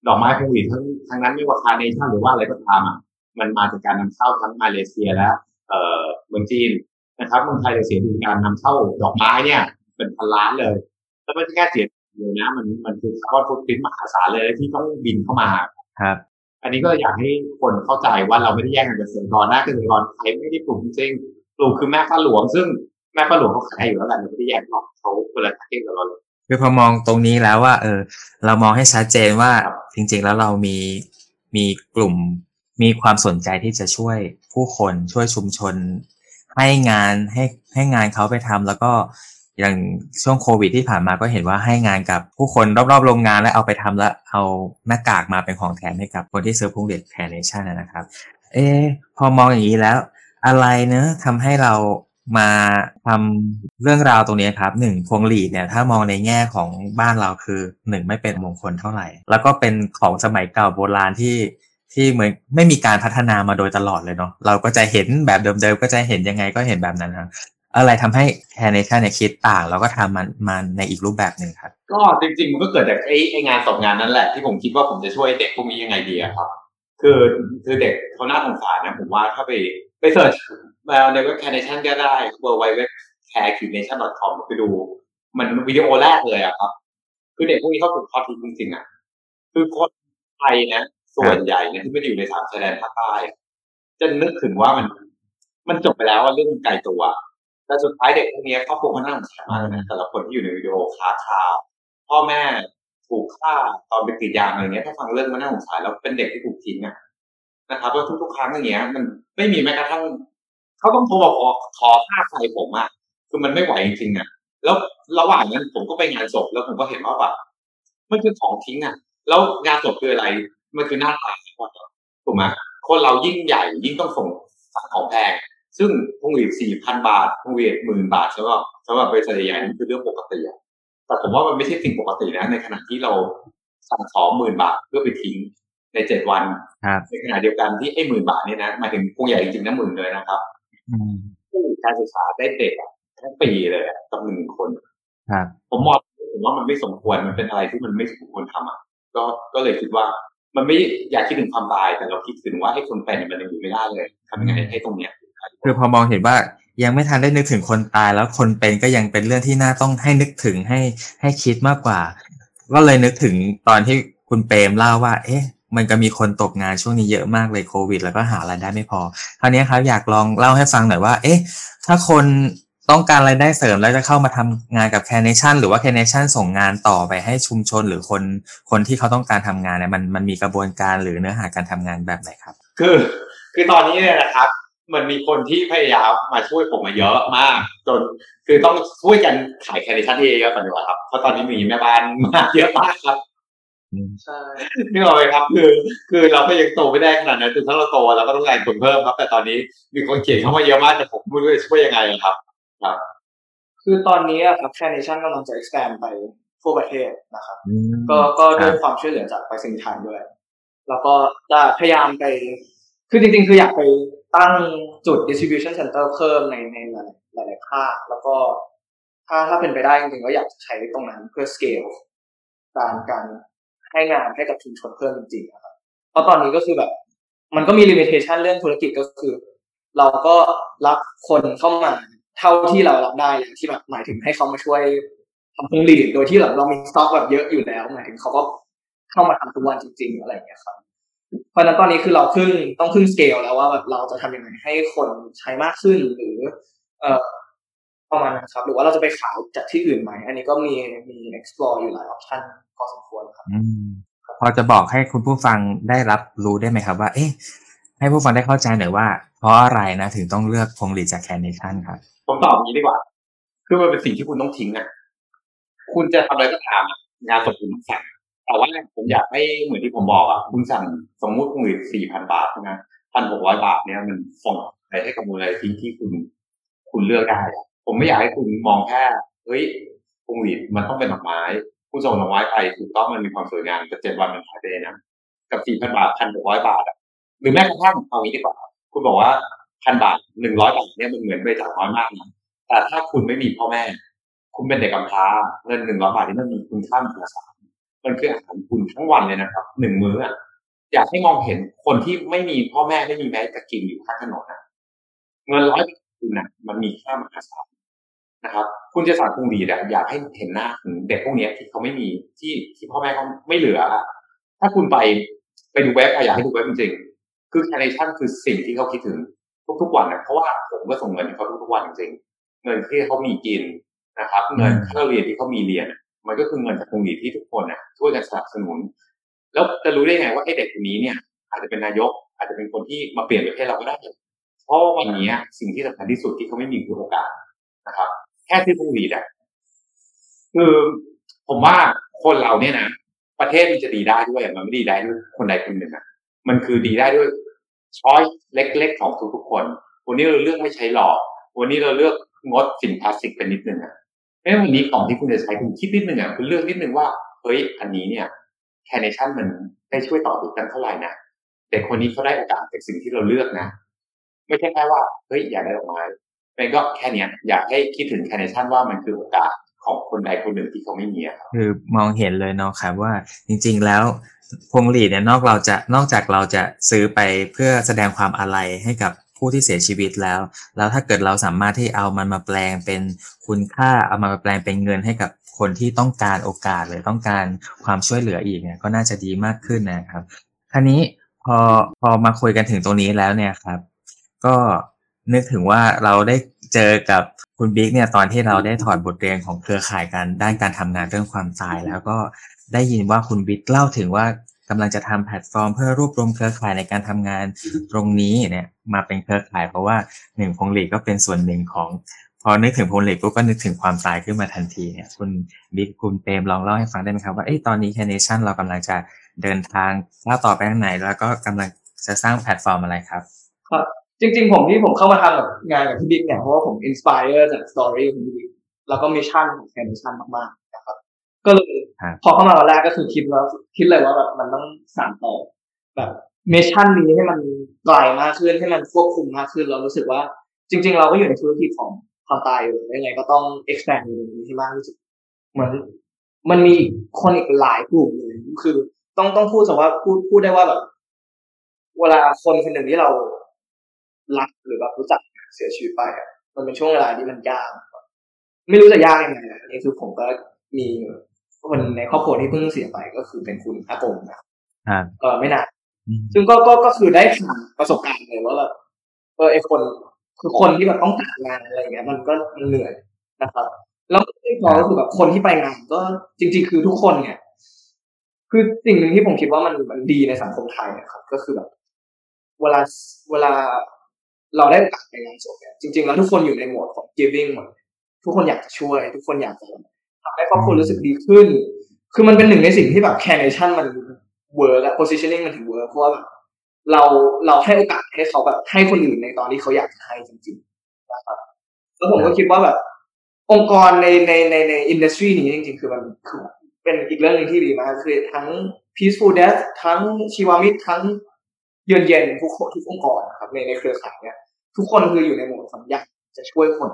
ดอกไม้โควิดทั้งทั้งนั้นไม่ว่าคาร์เนชั่นหรือว่าอะไรก็ตามอะมันมาจากการนำเข้าทั้งมาเลเซียและเอ่อเมืองจีนนะครับเมืองไทยเราเสียดูการนำเข้าดอกไม้เนี่ย เป็นพันล้านเลย แล้วไม่ใช่แค่เสียเลยนะมันมันคือคาร์บอนฟุตพิ้นมหาศาลเลยที่ต้องบินเข้ามาครับอันนี้ก็อยากให้คนเข้าใจว่าเราไม่ได้แย่งกันเกษตรกรนะเกษตรกรไทยไม่ได้ปลูกจริง ๆปลูกคือแม่ฟ้าหลวง ซึ่งแม่ฟ้าหลวงเขาขายอยู่แล้วแหละเราไม่ได้แย่งหรอกเขาคนละประเทศกับเราเลยคือพอมองตรงนี้แล้วว่า เออ เรามองให้ชัดเจนว่าครับจริง ๆ แล้วเรามีมีกลุ่มมีความสนใจที่จะช่วยผู้คนช่วยชุมชน ให้งานให้ให้งานเขาไปทำแล้วก็อย่างช่วงโควิดที่ผ่านมาก็เห็นว่าให้งานกับผู้คนรอบๆโรงงานแล้วเอาไปทำแล้วเอาหน้ากากมาเป็นของแถมให้กับคนที่ซื้อพวงหรีด Carenation นะครับ เอะพอมองอย่างนี้แล้ว อะไรเนอะทำให้เรามาทำเรื่องราวตรงนี้ครับหนึ่งพวงหรีดเนี่ยถ้ามองในแง่ของบ้านเราคือหนึ่งไม่เป็นมงคลเท่าไหร่ แล้วก็เป็นของสมัยเก่าโบราณที่ที่เหมือนไม่มีการพัฒนามาโดยตลอดเลยเนาะเราก็จะเห็นแบบเดิมๆก็จะเห็นยังไงก็เห็นแบบนั้นครับอะไรทำให้แคร์เนชั่นเนี่ยคิดต่าง แล้วก็ทำมันมาในอีกรูปแบบหนึ่งครับ ก็จริงๆ มันก็เกิดจากไอ้ไองานสองงานนั้นแหละ ที่ผมคิดว่าผมจะช่วยเด็กพวกนี้ยังไงดีครับ คือคือเด็กเขาน่าสงสารนะผมว่าถ้าไป ไปเสิร์ชมาในเว็บ Carnation ก็ได้ w w w c a r e c a t i o n c o m ไปดู มันวิดีโอแรกเลยอะครับ คือเด็กพวกนี้เขาถูกทอดทิ้งจริงๆอะคือคนไทยนะ ส่วนใหญ่เนี่ยที่ไม่ได้อยู่ในสามชายแดนภาคใต้จะนึกถึงว่ามัน มันจบไปแล้วว่าเรื่องมันไกลตัวแต่สุดท้ายเด็กพวกนี้ครอบครัวเขาน่าสงสารมากเลยนะแต่ละคนที่อยู่ในวิดีโอค้าข่าวพ่อแม่ถูกฆ่าตอนไปกรีดยางอะไรเงี้ยถ้าฟังเรื่องมันน่าสงสารแล้วเป็นเด็กที่ถูกทิ้งอะ นะครับแล้วทุกๆครั้งอย่างเงี้ย มันไม่มีแม้กระทั่งเขาต้องโทรมาขอขอค่าไฟผมอะคือมันไม่ไหวจริงๆอะแล้วระหว่างนั้นผมก็ไปงานศพแล้วผมก็เห็นว่าแบบมันคือของทิ้งอะแล้วงานศพคืออะไร มันคือหน้าตาถูกไหมคนเรายิ่งใหญ่ยิ่งต้องส่งสั่งของแพงซึ่งพวงหลีดสี่พันบาทพวงหลีดหมื่นบาทสำหรับสำหรับบริษัทใหญ่นี่คือเรื่องปกติอะแต่ผมว่ามันไม่ใช่สิ่งปกตินะ ในขณะที่เราสั่งของหมื่นบาทเพื่อไปทิ้ง ในเจ็ดวันครับในขณะเดียวกันที่ไอ้หมื่นบาทเนี่ยนะหมายถึงพวงใหญ่จริงๆนะหมื่นเลยนะครับอืมผู้การศึกษาได้เด็กอะทั้งปีเลยอะกับหนึ่งคนครับผมมองผมว่ามันไม่สมควรมันเป็นอะไรที่มันไม่สมควรทำอะก็ก็เลยคิดว่ามันไม่อยากคิดถึงความตายแต่เราคิดถึงว่าให้คนเป็นมันยังอยู่ไม่ได้เลยทำยังไงให้ตรงเนี้ยใครคือพอมองเห็นว่ายังไม่ทันได้นึกถึงคนตายแล้วคนเป็นก็ยังเป็นเรื่องที่น่าต้องให้นึกถึงให้ให้คิดมากกว่า ก็เลยนึกถึงตอนที่คุณเปรมเล่าว่า เอ๊ะ มันก็มีคนตกงานช่วงนี้เยอะมากเลยโควิด แล้วก็หารายได้ไม่พอคราวนี้ครับอยากลองเล่าให้ฟังหน่อยว่า เอ๊ะ ถ้าคนต้องการรายได้เสริมแล้วจะเข้ามาทำงานกับแค n นชั่นหรือว่าแค n นชั่นส่งงานต่อไปให้ชุมชนหรือคนคนที่เขาต้องการทำงานเนี่ยมันมันมีกระบวนการหรือเนื้อหาการทำงานแบบไหนครับ คือคือตอนนี้เนี่ยนะครับ มันมีคนที่พยายามมาช่วยผมมาเยอะมาก จนคือต้องช่วยกันขาย Carenation ให้เยอะก่อนดีกว่าครับเพราะตอนนี้มีแม่บ้านมาเยอะมากครับ ใช่นี่เอาเลยครับคือ คือเราก็ยังโตไม่ได้ขนาดนั้นจนถ้าเราโตเราก็ต้องการคนเพิ่มครับ แต่ตอนนี้มีคนเขียนเข้ามาเยอะมากแต่ผมไม่รู้จะช่วยยังไงครับครับคือตอนนี้อะครับแค n นชั่นกำลังจะ expand ไปทั่วประเทศนะครับอืมก็ก็ด้วยครับความช่วยเหลือจากไปรษณีย์ไทยด้วย แล้วก็จะพยายามไป คือจริงๆ คืออยากไปตั้งจุด distribution center เพิ่มในในหลายหลายหลายภาคแล้วก็ถ้าถ้าเป็นไปได้จริงๆก็อยากจะใช้ตรงนั้นเพื่อ scale การการ ให้งานให้กับชุมชนเพิ่มจริงๆนะครับเพราะตอนนี้ก็คือแบบ มันก็มี limitation เรื่องธุรกิจก็คือ เราก็รับคนเข้ามาเท่าที่เรารับได้อย่างที่แบบหมายถึงให้เขามาช่วยทำพงหลีดโดยที่เราเรามีสต็อกแบบเยอะอยู่แล้วหมายถึงเขาก็เข้ามาทำทุกวันจริง ๆ อะไรอย่างเงี้ยครับเพราะฉะนั้นตอนนี้คือเราขึ้นต้องขึ้นสเกลแล้วว่าแบบเราจะทำยังไงให้คนใช้มากขึ้นหรือ เอ่อ ประมาณนั้นครับ หรือว่าเราจะไปขายจากที่อื่นไหม อันนี้ก็มีมี explore อยู่หลาย option พอสมควรครับอืมพอจะบอกให้คุณผู้ฟังได้รับรู้ได้ไหมครับว่า เอ๊ะ ให้ผู้ฟังได้เข้าใจหน่อยว่า เพราะอะไรนะถึงต้องเลือกพวงหลีดจากแคนเนชั่นครับ ผมตอบอย่างนี้ดีกว่า คือมันเป็นสิ่งที่คุณต้องทิ้งอะ คุณจะทำอะไรก็ตามอะงานศพคุณต้องสั่งแต่ว่าผมอยากให้เหมือนที่ผมบอกอะ คุณสั่งสมมุติคุณสี่พันบาทใช่ไหมพันหกร้อยบาทเนี่ยมันส่งไปให้กับมูลนิธิที่คุณคุณเลือกได้อะ ผมไม่อยากให้คุณมองแค่เฮ้ยพวงหลีดมันต้องเป็นดอกไม้ คุณส่งดอกไม้ไปถูกต้องมันมีความสวยงามแต่เจ็ดวันมันหายไปเลยนะกับสี่พันบาทพันหกร้อยบาทอะหรือแม้กระทั่งเอางี้ดีกว่า คุณบอกว่าพันบาทหนึ่งร้อยบาทเนี่ยมันเหมือนบริจาคน้อยมากนะแต่ถ้าคุณไม่มีพ่อแม่ คุณเป็นเด็กกำพร้าเงินหนึ่งร้อยบาทนี่มันมีคุณค่ามหาศาลมันคืออาหารคุณทั้งวันเลยนะครับหนึ่งมื้ออะอยากให้มองเห็นคนที่ไม่มีพ่อแม่ไม่มีแม้จะกินอยู่ข้างถนนนะเงินร้อยบาทคุณนะมันมีค่ามหาศาล นะครับ คุณจะสั่งพวงหรีดอะอยากให้เห็นหน้าถึงเด็กพวกเนี้ยที่เขาไม่มีที่ที่พ่อแม่เขาไม่เหลืออะถ้าคุณไปไปดูเว็บอะอยากให้ดูเว็บจริงๆคือแคเนชั่นคือสิ่งที่เขาคิดถึงทุกๆวันนะเพราะว่าผมก็ส่งเงินให้เขาทุกๆวันจริงๆเงินที่เขามีกินนะครับ เงินค่าเรียนที่เขามีเรียนอะมันก็คือเงินจากตรงนี้ที่ทุกคนน่ะช่วยกันสนับสนุน แล้วจะรู้ได้ไงว่าไอ้เด็กคนนี้เนี่ยอาจจะเป็นนายก อาจจะเป็นคนที่มาเปลี่ยนประเทศเราก็ได้เพราะว่าวันนี้สิ่งที่สำคัญที่สุดที่เขาไม่มีคือโอกาสนะครับ แค่ที่พวกนี้อะคือผมว่าคนเราเนี่ยนะประเทศมันจะดีได้ด้วยมันไม่ดีได้ด้วยคนใดคนหนึ่งอะมันคือดีได้ด้วยช้อยเล็กๆของทุกๆคน วันนี้เราเลือกไม่ใช้หลอดวันนี้เราเลือกงดสินพลาสติกเป็นนิดนึงอะเพราะฉะนั้นวันนี้ของที่คุณจะใช้คุณคิดนิดนึงอะคุณเลือกนิดนึงว่าเฮ้ยอันนี้เนี่ยแคเนชั่นมันได้ช่วยต่อติดกันเท่าไหร่นะเด็กคนนี้เขาได้โอกาสจากสิ่งที่เราเลือกนะ ไม่ใช่แค่ว่าเฮ้ยอยากได้ดอกไม้ มันก็แค่เนี้ยอยากให้คิดถึงแคเนชั่นว่ามันคือโอกาสของคนใดคนหนึ่งที่เขาไม่มีครับคือมองเห็นเลยเนาะครับว่าจริง ๆ แล้วพวงหลีดเนี่ยนอกเราจะนอกจากเราจะซื้อไปเพื่อแสดงความอาลัยให้กับผู้ที่เสียชีวิตแล้ว แล้วถ้าเกิดเราสามารถที่เอามันมาแปลงเป็นคุณค่าเอามาแปลงเป็นเงินให้กับคนที่ต้องการโอกาสหรือต้องการความช่วยเหลืออีกเนี่ยก็น่าจะดีมากขึ้นนะครับคราวนี้พอพอมาคุยกันถึงตรงนี้แล้วเนี่ยครับ ก็ นึกถึงว่าเราได้เจอกับคุณบิ๊กเนี่ยตอนที่เราได้ถอดบทเรียนของเครือข่ายกันด้านการทำงานเรื่องความตาย แล้วก็ได้ยินว่าคุณบิ๊กเล่าถึงว่ากำลังจะทำแพลตฟอร์มเพื่อรวบรวมเครือข่ายในการทำงานตรงนี้เนี่ยมาเป็นเครือข่าย เพราะว่าหนึ่งพวงหรีดก็เป็นส่วนหนึ่งของ พอนึกถึงพวงหรีดก็นึกถึงความตายขึ้นมาทันทีเนี่ยคุณบิ๊กคุณเปมลองเล่าให้ฟังได้ไหมครับว่าเอ้ตอนนี้ Carenation เรากำลังจะเดินทางก้าวต่อไปทางไหน แล้วก็กำลังจะสร้างแพลตฟอร์มอะไรครับครับ จริง ๆ ผมที่ผมเข้ามาทำแบบงานกับพี่บิ๊กเนี่ยเพราะว่าผม inspire จาก story ของพี่บิ๊กแล้วก็ mission ของ Carenation มากๆนะครับ ก็เลยครับพอเข้ามาวันแรกก็คือคิดแล้วคิดเลยว่าแบบมันต้องสานต่อแบบ mission นี้ให้มันไกลมากขึ้นให้มันครอบคลุมมากขึ้น เรารู้สึกว่าจริง ๆ เราก็อยู่ในธุรกิจของความตายอยู่ยังไงก็ต้อง expand ในตรงนี้ให้มากที่สุดเหมือนมันมีคนอีกหลายกลุ่มเลยคือ ต้องต้องพูดแต่ว่าพูดพูดได้ว่าแบบ เวลาคนคนหนึ่งที่เรา รักหรือแบบรู้จักเสียชีวิตไปอะมันเป็นช่วงเวลาที่มันยากไม่รู้จะยากยังไงอันนี้คือผมก็มีคนในครอบครัวที่เพิ่งเสียไปก็คือเป็นคุณอากงนะครับเออไม่นานซึ่งก็ก็ก็คือได้ผ่านประสบการณ์เลยว่าแบบเออไอคนคือคนที่แบบต้องตัดงานอะไรเงี้ย มันก็มันเหนื่อยนะครับ แล้วที่พอก็คือแบบคนที่ไปงานก็จริง ๆ คือทุกคนเนี่ย คือสิ่งหนึ่งที่ผมคิดว่ามันมันดีในสังคมไทยนะครับ ก็คือแบบ เวลาเวลา เราได้โอกาสไปงานศพเนี่ยจริงๆแล้วทุกคนอยู่ในโหมดของ giving หมดทุกคนอยากจะช่วย ทุกคนอยากจะทำให้ครอบครัวรู้สึกดีขึ้น คือมันเป็นหนึ่งในสิ่งที่แบบ Carenation มัน work อะ positioning มันถึง work เพราะว่าแบบเราเราให้โอกาสให้เขาแบบให้คนอื่นในตอนที่เขาอยากจะให้จริงๆนะครับแล้วผมก็คิดว่าแบบองค์กรในในในในอินดัสทรีนี้จริงๆ คือมันคือเป็นอีกเรื่องหนึ่งที่ดีมากคือทั้ง peaceful death ทั้งชีวามิตรทั้งเยือนเย็นทุกทุกองค์กรนะครับในในเครือข่ายเนี่ย ทุกคนคืออยู่ในโหมดสัมอยากจะช่วยคน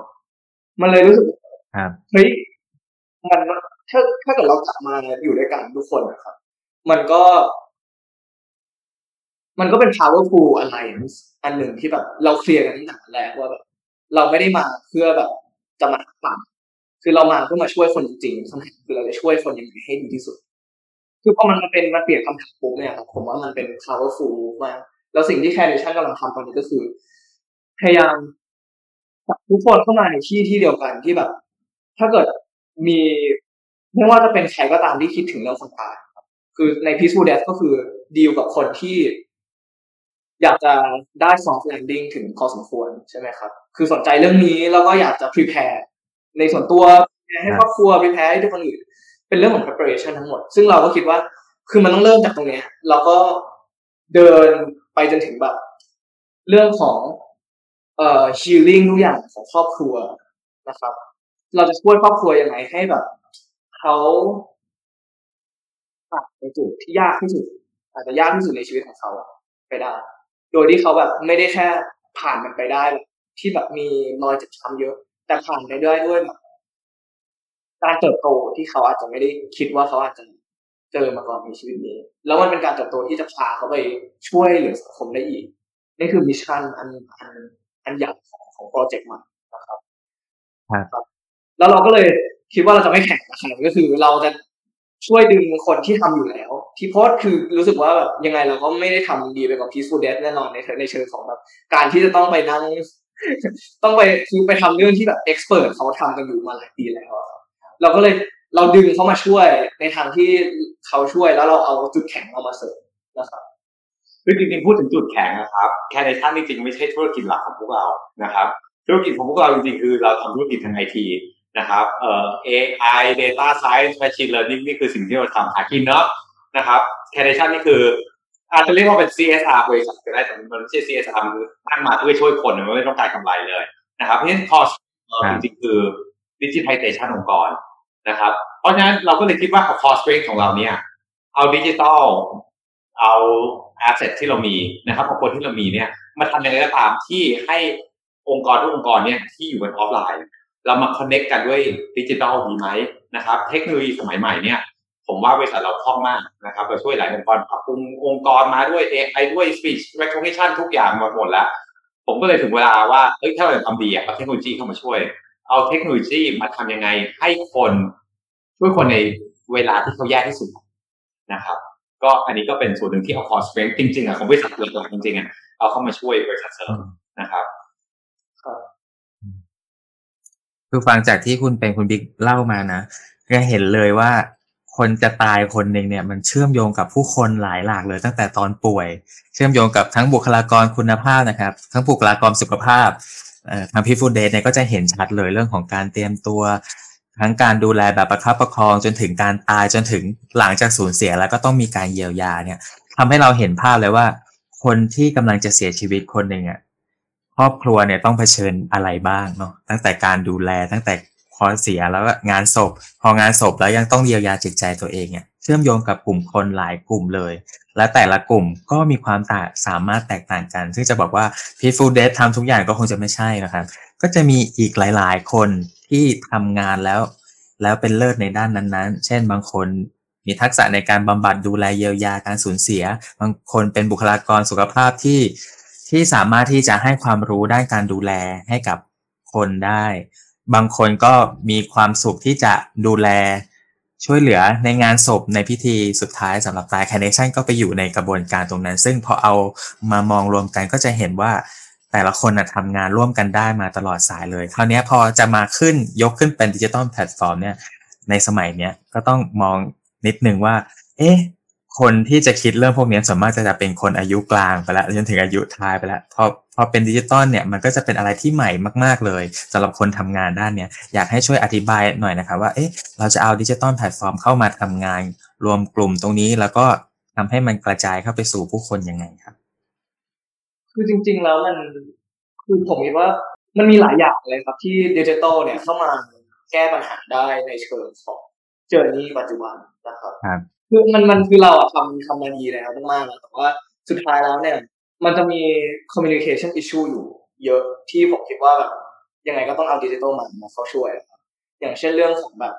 มันเลยรู้สึกเฮ้ยมันถ้าถ้าเกิดเรากลับมาอยู่ด้วยกันทุกคนนะครับ มันก็ มันก็เป็น powerful alliance อันหนึ่งที่แบบ เราเคลียร์กันตั้งแต่แรกว่าแบบ เราไม่ได้มาเพื่อแบบจะมาปั่นคือเรามาเพื่อมาช่วยคนจริงๆคำถามคือเราจะช่วยคนยังไงให้ดีที่สุด คือพอมันมาเป็นมันเปลี่ยนคำถามปุ๊บเนี่ยครับผมว่ามันเป็น powerful มากแล้วสิ่งที่ Carenation กำลังทำตอนนี้ก็คือ พยายามจับทุกคนเข้ามาในที่ที่เดียวกันที่แบบ ถ้าเกิดมีไม่ว่าจะเป็นใครก็ตามที่คิดถึงเรื่องคนตายคือใน peaceful death ก็คือดีลกับคนที่ อยากจะได้ soft landing ถึงพอสมควรใช่ไหมครับ คือสนใจเรื่องนี้แล้วก็อยากจะ prepare ในส่วนตัวให้ครอบครัว prepare ให้ทุกคนอื่นเป็นเรื่องของ preparation ทั้งหมด ซึ่งเราก็คิดว่า คือมันต้องเริ่มจากตรงนี้เราก็เดินไปจนถึงแบบ เรื่องของ เอ่อ healing ทุกอย่างของครอบครัวนะครับ เราจะช่วยครอบครัวยังไงให้แบบเขาผ่านในจุดที่ยากที่สุด อาจจะยากที่สุดในชีวิตของเขาไปได้ โดยที่เขาแบบไม่ได้แค่ผ่านมันไปได้ ที่แบบมีรอยเจ็บช้ำเยอะ แต่ผ่านไปด้วยด้วยแบบการเติบโตที่เขาอาจจะไม่ได้คิดว่าเขาอาจจะเจอมาก่อนในชีวิตนี้ แล้วมันเป็นการเติบโตที่จะพาเขาไปช่วยเหลือสังคมได้อีก นี่คือ mission อันอัน อันใหญ่ของของโปรเจกต์มันนะครับครับ แล้วเราก็เลยคิดว่าเราจะไม่แข่งกับใครก็คือเราจะช่วยดึงคนที่ทำอยู่แล้ว ที่โพสคือรู้สึกว่าแบบยังไงเราก็ไม่ได้ทำดีไปกับ peaceful death แน่นอนในในเชิงของแบบการที่จะต้องไปนั่ง ต้องไปคือไปทำเรื่องที่แบบเอ็กซ์เพรสเขาทำกันอยู่มาหลายปีแล้วครับเราก็เลยเราดึงเขามาช่วยในทางที่เขาช่วยแล้วเราเอาจุดแข็งเรามาเสริมนะครับ คือจริงๆพูดถึงจุดแข็งนะครับแค่ในท่านจริงๆไม่ใช่ธุรกิจหลักของพวกเรานะครับ ธุรกิจของพวกเราจริงๆ คือเราทำธุรกิจทางไอทีนะครับเอ่อ AI data science machine learning นี่คือสิ่งที่เราทำหากินเนาะนะครับ c a d a t i o n นี่คืออาจจะเรียกว่าเป็น CSR บริษัทก็ได้แต่มันไม่ใช่ CSR มันตั้งมาเพื่อช่วยคนมันไม่ต้องการกำไรเลยนะครับเพราะฉะนั้น cost จริงๆคือ digitization องค์กรนะครับ เพราะฉะนั้นเราก็เลยคิดว่า cost strength ของเราเนี่ย เอาดิจิตอลเอา asset ที่เรามีนะครับเอาคนที่เรามีเนี่ยมาทำยังไงก็ตามที่ให้องค์กรทุกองค์กรเนี่ยที่อยู่บนออฟไลน์ เรามาคอนเน็กกันด้วยดิจิทัลดีไหมนะครับ เทคโนโลยีสมัยใหม่เนี่ย ผมว่าบริษัทเราคล่องมากนะครับเราช่วยหลายองค์กรปรับปรุงองค์กรมาด้วย AI ด้วย speech recognition ทุกอย่างมดหมดแล้ว ผมก็เลยถึงเวลาว่าเฮ้ยถ้าเราจะทำดีเอาเทคโนโลยีเข้ามาช่วย เอาเทคโนโลยีมาทำยังไงให้คนช่วยคนในเวลาที่เขาแย่ที่สุดนะครับ ก็อันนี้ก็เป็นส่วนหนึ่งที่เอาคอสเปนจริงๆอะของบริษัทเราจริงๆอะเอาเข้ามาช่วยบริษัทเสริมนะครับคือฟังจากที่คุณเป็นคุณบิ๊กเล่ามานะก็เห็นเลยว่าคนจะตายคนหนึ่งเนี่ย มันเชื่อมโยงกับผู้คนหลายหลากเลย ตั้งแต่ตอนป่วย เชื่อมโยงกับทั้งบุคลากรคุณภาพนะครับ ทั้งบุคลากรสุขภาพทางพิฟูเดทเนี่ยก็จะเห็นชัดเลยเรื่องของการเตรียมตัว ทั้งการดูแลแบบประคับประคองจนถึงการตายจนถึงหลังจากสูญเสียแล้วก็ต้องมีการเยียวยาเนี่ยทำให้เราเห็นภาพเลยว่า คนที่กำลังจะเสียชีวิตคนหนึ่งอะครอบครัวเนี่ยต้องเผชิญอะไรบ้างเนาะตั้งแต่การดูแลตั้งแต่พอเสียแล้วงานศพ พองานศพแล้วยังต้องเยียวยาจิตใจตัวเองเนี่ยเชื่อมโยงกับกลุ่มคนหลายกลุ่มเลย และแต่ละกลุ่มก็มีความต่างสามารถแตกต่างกัน ซึ่งจะบอกว่าพีฟูเดททำทุกอย่างก็คงจะไม่ใช่นะครับ ก็จะมีอีกหลาย ๆ คน ที่ทำงานแล้ว แล้วเป็นเลิศในด้านนั้นๆ เช่นบางคนมีทักษะในการบำบัดดูแลเยียวยาการสูญเสีย บางคนเป็นบุคลากรสุขภาพที่ที่สามารถที่จะให้ความรู้ด้านการดูแลให้กับคนได้ บางคนก็มีความสุขที่จะดูแลช่วยเหลือในงานศพในพิธีสุดท้ายสำหรับตายค n เนชั่นก็ไปอยู่ในกระบวนการตรงนั้น ซึ่งพอเอามามองรวมกันก็จะเห็นว่า แต่ละคนนะทำงานร่วมกันได้มาตลอดสายเลย คราวนี้พอจะมาขึ้นยกขึ้นเป็น digital platform เนี่ยในสมัยเนี้ยก็ต้องมองนิดนึงว่า เอ๊ะคนที่จะคิดเรื่องพวกนี้ส่วนมากจะจะเป็นคนอายุกลางไปแล้วจนถึงอายุท้ายไปแล้วพอพอเป็นดิจิตอลเนี่ยมันก็จะเป็นอะไรที่ใหม่มาก ๆเลยสำหรับคนทำงานด้านเนี้ยอยากให้ช่วยอธิบายหน่อยนะครับว่าเอ๊ะเราจะเอา digital platform เข้ามาทำงาน รวมกลุ่มตรงนี้แล้วก็ทำให้มันกระจายเข้าไปสู่ผู้คนยังไงครับ คือจริง ๆ แล้วมันคือผมคิดว่ามันมีหลายอย่างเลยครับที่ดิจิตอลเนี่ยเข้ามาแก้ปัญหาได้ในเชิงของเจอร์นี่ปัจจุบันนะครับครับคือมันมันคือเราอะทำทำมาดีแล้วมากๆแล้วแต่ว่าสุดท้ายแล้วเนี่ย มันจะมี communication issue อยู่ เยอะที่ผมคิดว่าแบบยังไงก็ต้องเอาดิจิตอลมามาเข้าช่วยครับอย่างเช่นเรื่องของแบบ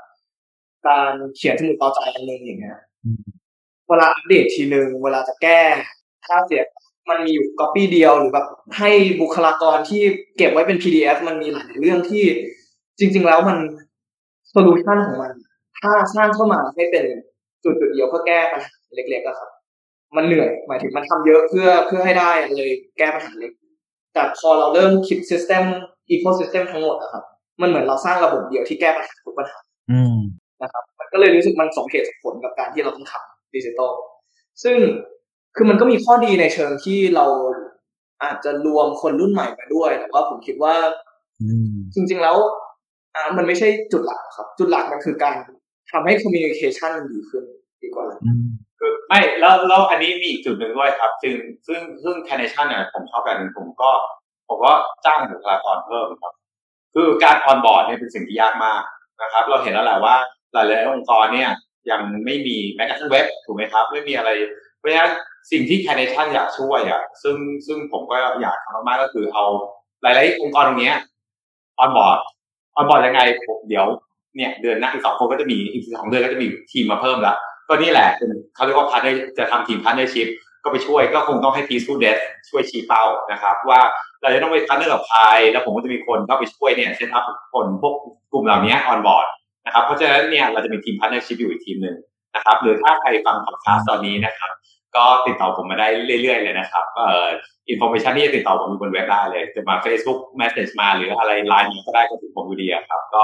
การเขียนสมุดเบาใจอันหนึ่งอย่างเงี้ยอืมเวลาอัปเดตทีนึง เวลาจะแก้ ถ้าเสีย มันมีอยู่ copy เดียวหรือแบบให้บุคลากรที่เก็บไว้เป็น PDF มันมีหลายเรื่องที่จริง ๆ แล้วมัน solution ของมัน ถ้าสร้างเข้ามาให้เป็นจุดจุดๆเดียวเพื่อแก้ปัญหาเล็กๆอะครับ มันเหนื่อยหมายถึงมันทำเยอะเพื่อเพื่อให้ได้เลยแก้ปัญหาเล็ก แต่พอเราเริ่มคิด system ecosystem ทั้งหมดอะครับ มันเหมือนเราสร้างระบบเดียวที่แก้ปัญหาทุกปัญหาอืมนะครับ มันก็เลยรู้สึกมันสมเหตุสมผลกับการที่เราต้องทำดิจิตอลซึ่ง คือมันก็มีข้อดีในเชิงที่เราอาจจะรวมคนรุ่นใหม่มาด้วยแต่ว่าผมคิดว่าอืมจริง ๆแล้วอ่ามันไม่ใช่จุดหลักครับ จุดหลักมันคือการทำให้คอมมิวนิเคชันมันดีขึ้นดีกว่าอืมคือไม่แล้วแล้วอันนีมีอีกจุดหนึ่งด้วยครับ ซึ่งซึ่งซึ่งแค n เนชั่นเนี่ยผมชอบแบบนึงผมก็ ผมก็จ้างบุคลากรเพิ่มครับ คือการ onboard เนี่ยเป็นสิ่งที่ยากมากนะครับ เราเห็นแล้วแหละว่าหลายๆองค์กรเนี่ยยังไม่มีแม้กระทั่งเว็บถูกไหมครับ ไม่มีอะไร เพราะฉะนั้น สิ่งที่ Carenation อยากช่วยอะซึ่งซึ่งผมก็อยากทำมากๆก็คือเอาหลายๆองค์กรตรงเนี้ย onboard onboard ยังไงผมเดี๋ยวเนี่ยเดือนหน้าอีกสองคนก็จะมีอีกสองเดือนก็จะมีทีมมาเพิ่มแล้วก็นี่แหละเป็นเขาเรียกว่า part จะทำทีม partnership ก็ไปช่วยก็คงต้องให้ Peaceful Death ช่วยชี้เป้านะครับ ว่าเราจะต้องไป partner กับใครแล้วผมก็จะมีคนเข้าไปช่วยเนี่ย set up คนพวกกลุ่มเหล่านี้ onboard นะครับเพราะฉะนั้นเนี่ยเราจะมีทีม partnership อยู่อีกทีมหนึ่งนะครับหรือถ้าใครฟังพอดคาสต์ตอนนี้นะครับ ก็ติดต่อผมมาได้เรื่อย ๆ เลยนะครับเอ่อ information ที่จะติดต่อผมอยู่บนเว็บได้เลย จะมา Facebook Message มาหรืออะไรไลน์มาก็ได้ก็ถึงผมอยู่ดีอะครับ ก็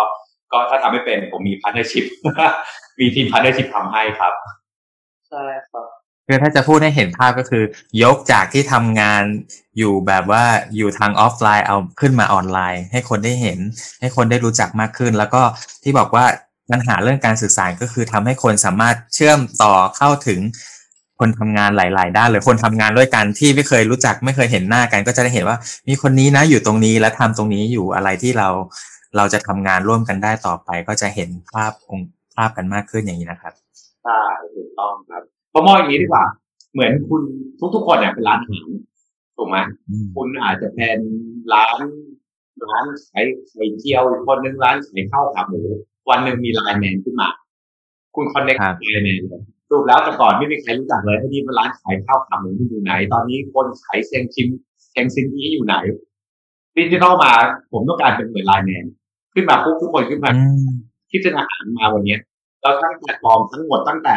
ก็ถ้าทำไม่เป็นผมมี partnership มีทีม partnership ทำให้ครับใช่ครับคือถ้าจะพูดให้เห็นภาพก็คือ ยกจากที่ทำงานอยู่แบบว่าอยู่ทางออฟไลน์เอาขึ้นมาออนไลน์ ให้คนได้เห็น ให้คนได้รู้จักมากขึ้น แล้วก็ที่บอกว่าปัญหาเรื่องการสื่อสารก็คือทำให้คนสามารถเชื่อมต่อเข้าถึง คนทำงานหลาย ๆ ด้านหรือคนทำงานด้วยกันที่ไม่เคยรู้จักไม่เคยเห็นหน้ากันก็จะได้เห็นว่า มีคนนี้นะอยู่ตรงนี้และทำตรงนี้อยู่อะไรที่เราเราจะทำงานร่วมกันได้ต่อไป ก็จะเห็นภาพองค์ภาพกันมากขึ้นอย่างนี้นะครับใช่ถูกต้องครับผมมองอย่างนี้ดีกว่า เหมือนคุณทุกๆคนเนี่ยเป็นร้านอาหารถูกไหมอืมคุณอาจจะเป็นร้านร้านขายไข่เจียวอีกคนนึงร้านขายข้าวขาหมูวันหนึ่งมี LINE MANขึ้นมา คุณ connect ครับ LINE MAN เลย สรุปแล้วแต่ก่อนไม่มีใครรู้จักเลยไอ้นี่เป็นร้านขายข้าวขาหมูที่อยู่ไหน ตอนนี้คนขายเซงชิมเซงซินนี้อยู่ไหนดิจิทัลมาผมต้องการเป็นเหมือนไลน์แมนขึ้นมาปุ๊บทุกคนขึ้นมาอืมคิดจะอาหารมาวันเนี้ยเราทั้งแพลตฟอร์มทั้งหมดตั้งแต่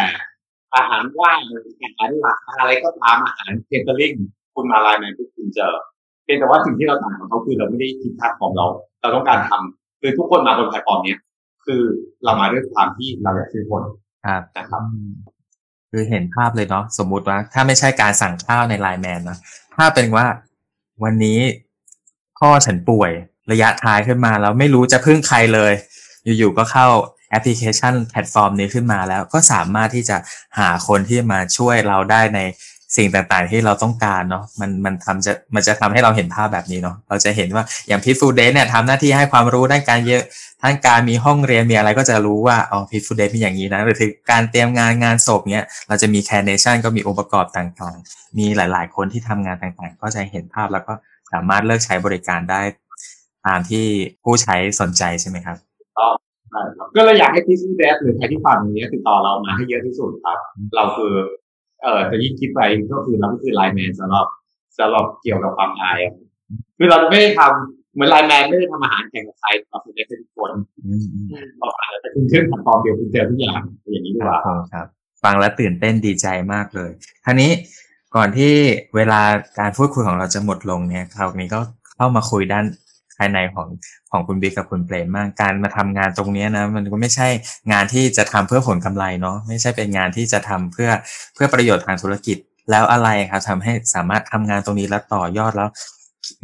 อาหารว่างอาหารหลักอะไรก็ตามอาหารเทนเตอร์ลิงคุณมาไลน์แมนทุกคุณเจอเพียงแต่ว่าสิ่งที่เราต่างกับเขาคือเราไม่ได้คิดแพลตฟอร์มเรา เราต้องการทำคือทุกคนมาบนแพลตฟอร์มเนี้ยคือเรามาด้วยความที่เราอยากช่วยคนครับนะครับอืม คือเห็นภาพเลยเนาะสมมุติว่า ถ้าไม่ใช่การสั่งข้าวใน LINE MAN นะถ้าเป็นว่าวันนี้พ่อฉันป่วยระยะท้ายขึ้นมาแล้วไม่รู้จะพึ่งใครเลย อยู่ๆก็เข้าแอปพลิเคชันแพลตฟอร์มนี้ขึ้นมาแล้วก็สามารถที่จะหาคนที่มาช่วยเราได้ใน สิ่งต่างๆที่เราต้องการเนาะมันมันทำจะมันจะทำให้เราเห็นภาพแบบนี้เนาะเราจะเห็นว่าอย่าง Peaceful Day เนี่ยทำหน้าที่ให้ความรู้ด้านการเยอะทั้งการมีห้องเรียนมีอะไรก็จะรู้ว่าอ๋อ Peaceful Day มีอย่างนี้นะหรือถึงการเตรียมงานงานศพเนี้ยเราจะมี Carenation ก็มีองค์ประกอบต่างๆ มีหลาย ๆ คนที่ทำงานต่างๆ ก็จะเห็นภาพแล้วก็สามารถเลือกใช้บริการได้ตามที่ผู้ใช้สนใจใช่ไหมครับใช่ครับก็เลยอยากให้ที่ซูเดสหรือใครที่ฟังอย่างนี้ติดต่อเรามาให้เยอะที่สุดครับ เราคือ เอ่อจะยิ่งคิดไปก็คือเราก็คือไลน์แมนสำหรับสำหรับเกี่ยวกับความอายคือเราไม่ได้ทำเหมือนไลน์แมนไม่ได้ทำอาหารแข่งกับใครเราเป็นได้ทุกคนอืมอืมเราอาจจะเป็นเครื่องทำฟอร์มเดียวคุณเจอทุกอย่างอย่างนี้ดีกว่าครับ ฟังแล้วตื่นเต้นดีใจมากเลยทีนี้ก่อนที่เวลาการพูดคุยของเราจะหมดลงเนี่ยคราวนี้ก็เข้ามาคุยด้านายในของของคุณบิ๊กกับคุณเปรมมากการมาทำงานตรงนี้นะมันก็ไม่ใช่งานที่จะทำเพื่อผลกำไรเนาะไม่ใช่เป็นงานที่จะทำเพื่อเพื่อประโยชน์ทางธุรกิจแล้วอะไรครับทำให้สามารถทำงานตรงนี้แล้วต่อยอดแล้ว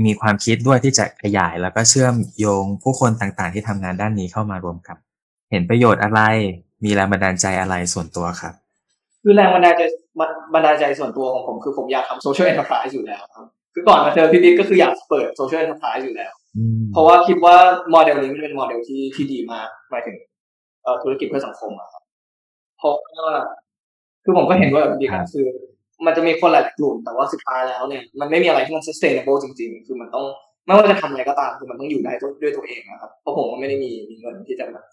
มีความคิดด้วยที่จะขยายแล้วก็เชื่อมโยงผู้คนต่างๆ ที่ทำงานด้านนี้เข้ามารวมกันเห็นประโยชน์อะไร มีแรงบันดาลใจอะไรส่วนตัวครับ คือแรงบันดาลใจบันดาลใจส่วนตัวของผมคือผมอยากทำ social enterprise ยู่แล้วครับคือก่อนมาเจอพี่บิ๊กก็คืออยากเปิด social enterprise ยู่แล้วเพราะว่าคิดว่าโมเดลนี้มันเป็นโมเดลที่ที่ดีมากหมายถึงเอ่อธุรกิจเพื่อสังคมอะครับเพราะว่าคือผมก็เห็นว่าแบบดีกันคือ มันจะมีคนหลายๆกลุ่มแต่ว่าสุดท้ายแล้วเนี่ยมันไม่มีอะไรที่มัน sustainable จริง ๆ คือมันต้องไม่ว่าจะทำอะไรก็ตามคือมันต้องอยู่ได้ด้วยตัวเองนะครับเพราะผมก็ไม่ได้มีมีเงินที่จะแบบ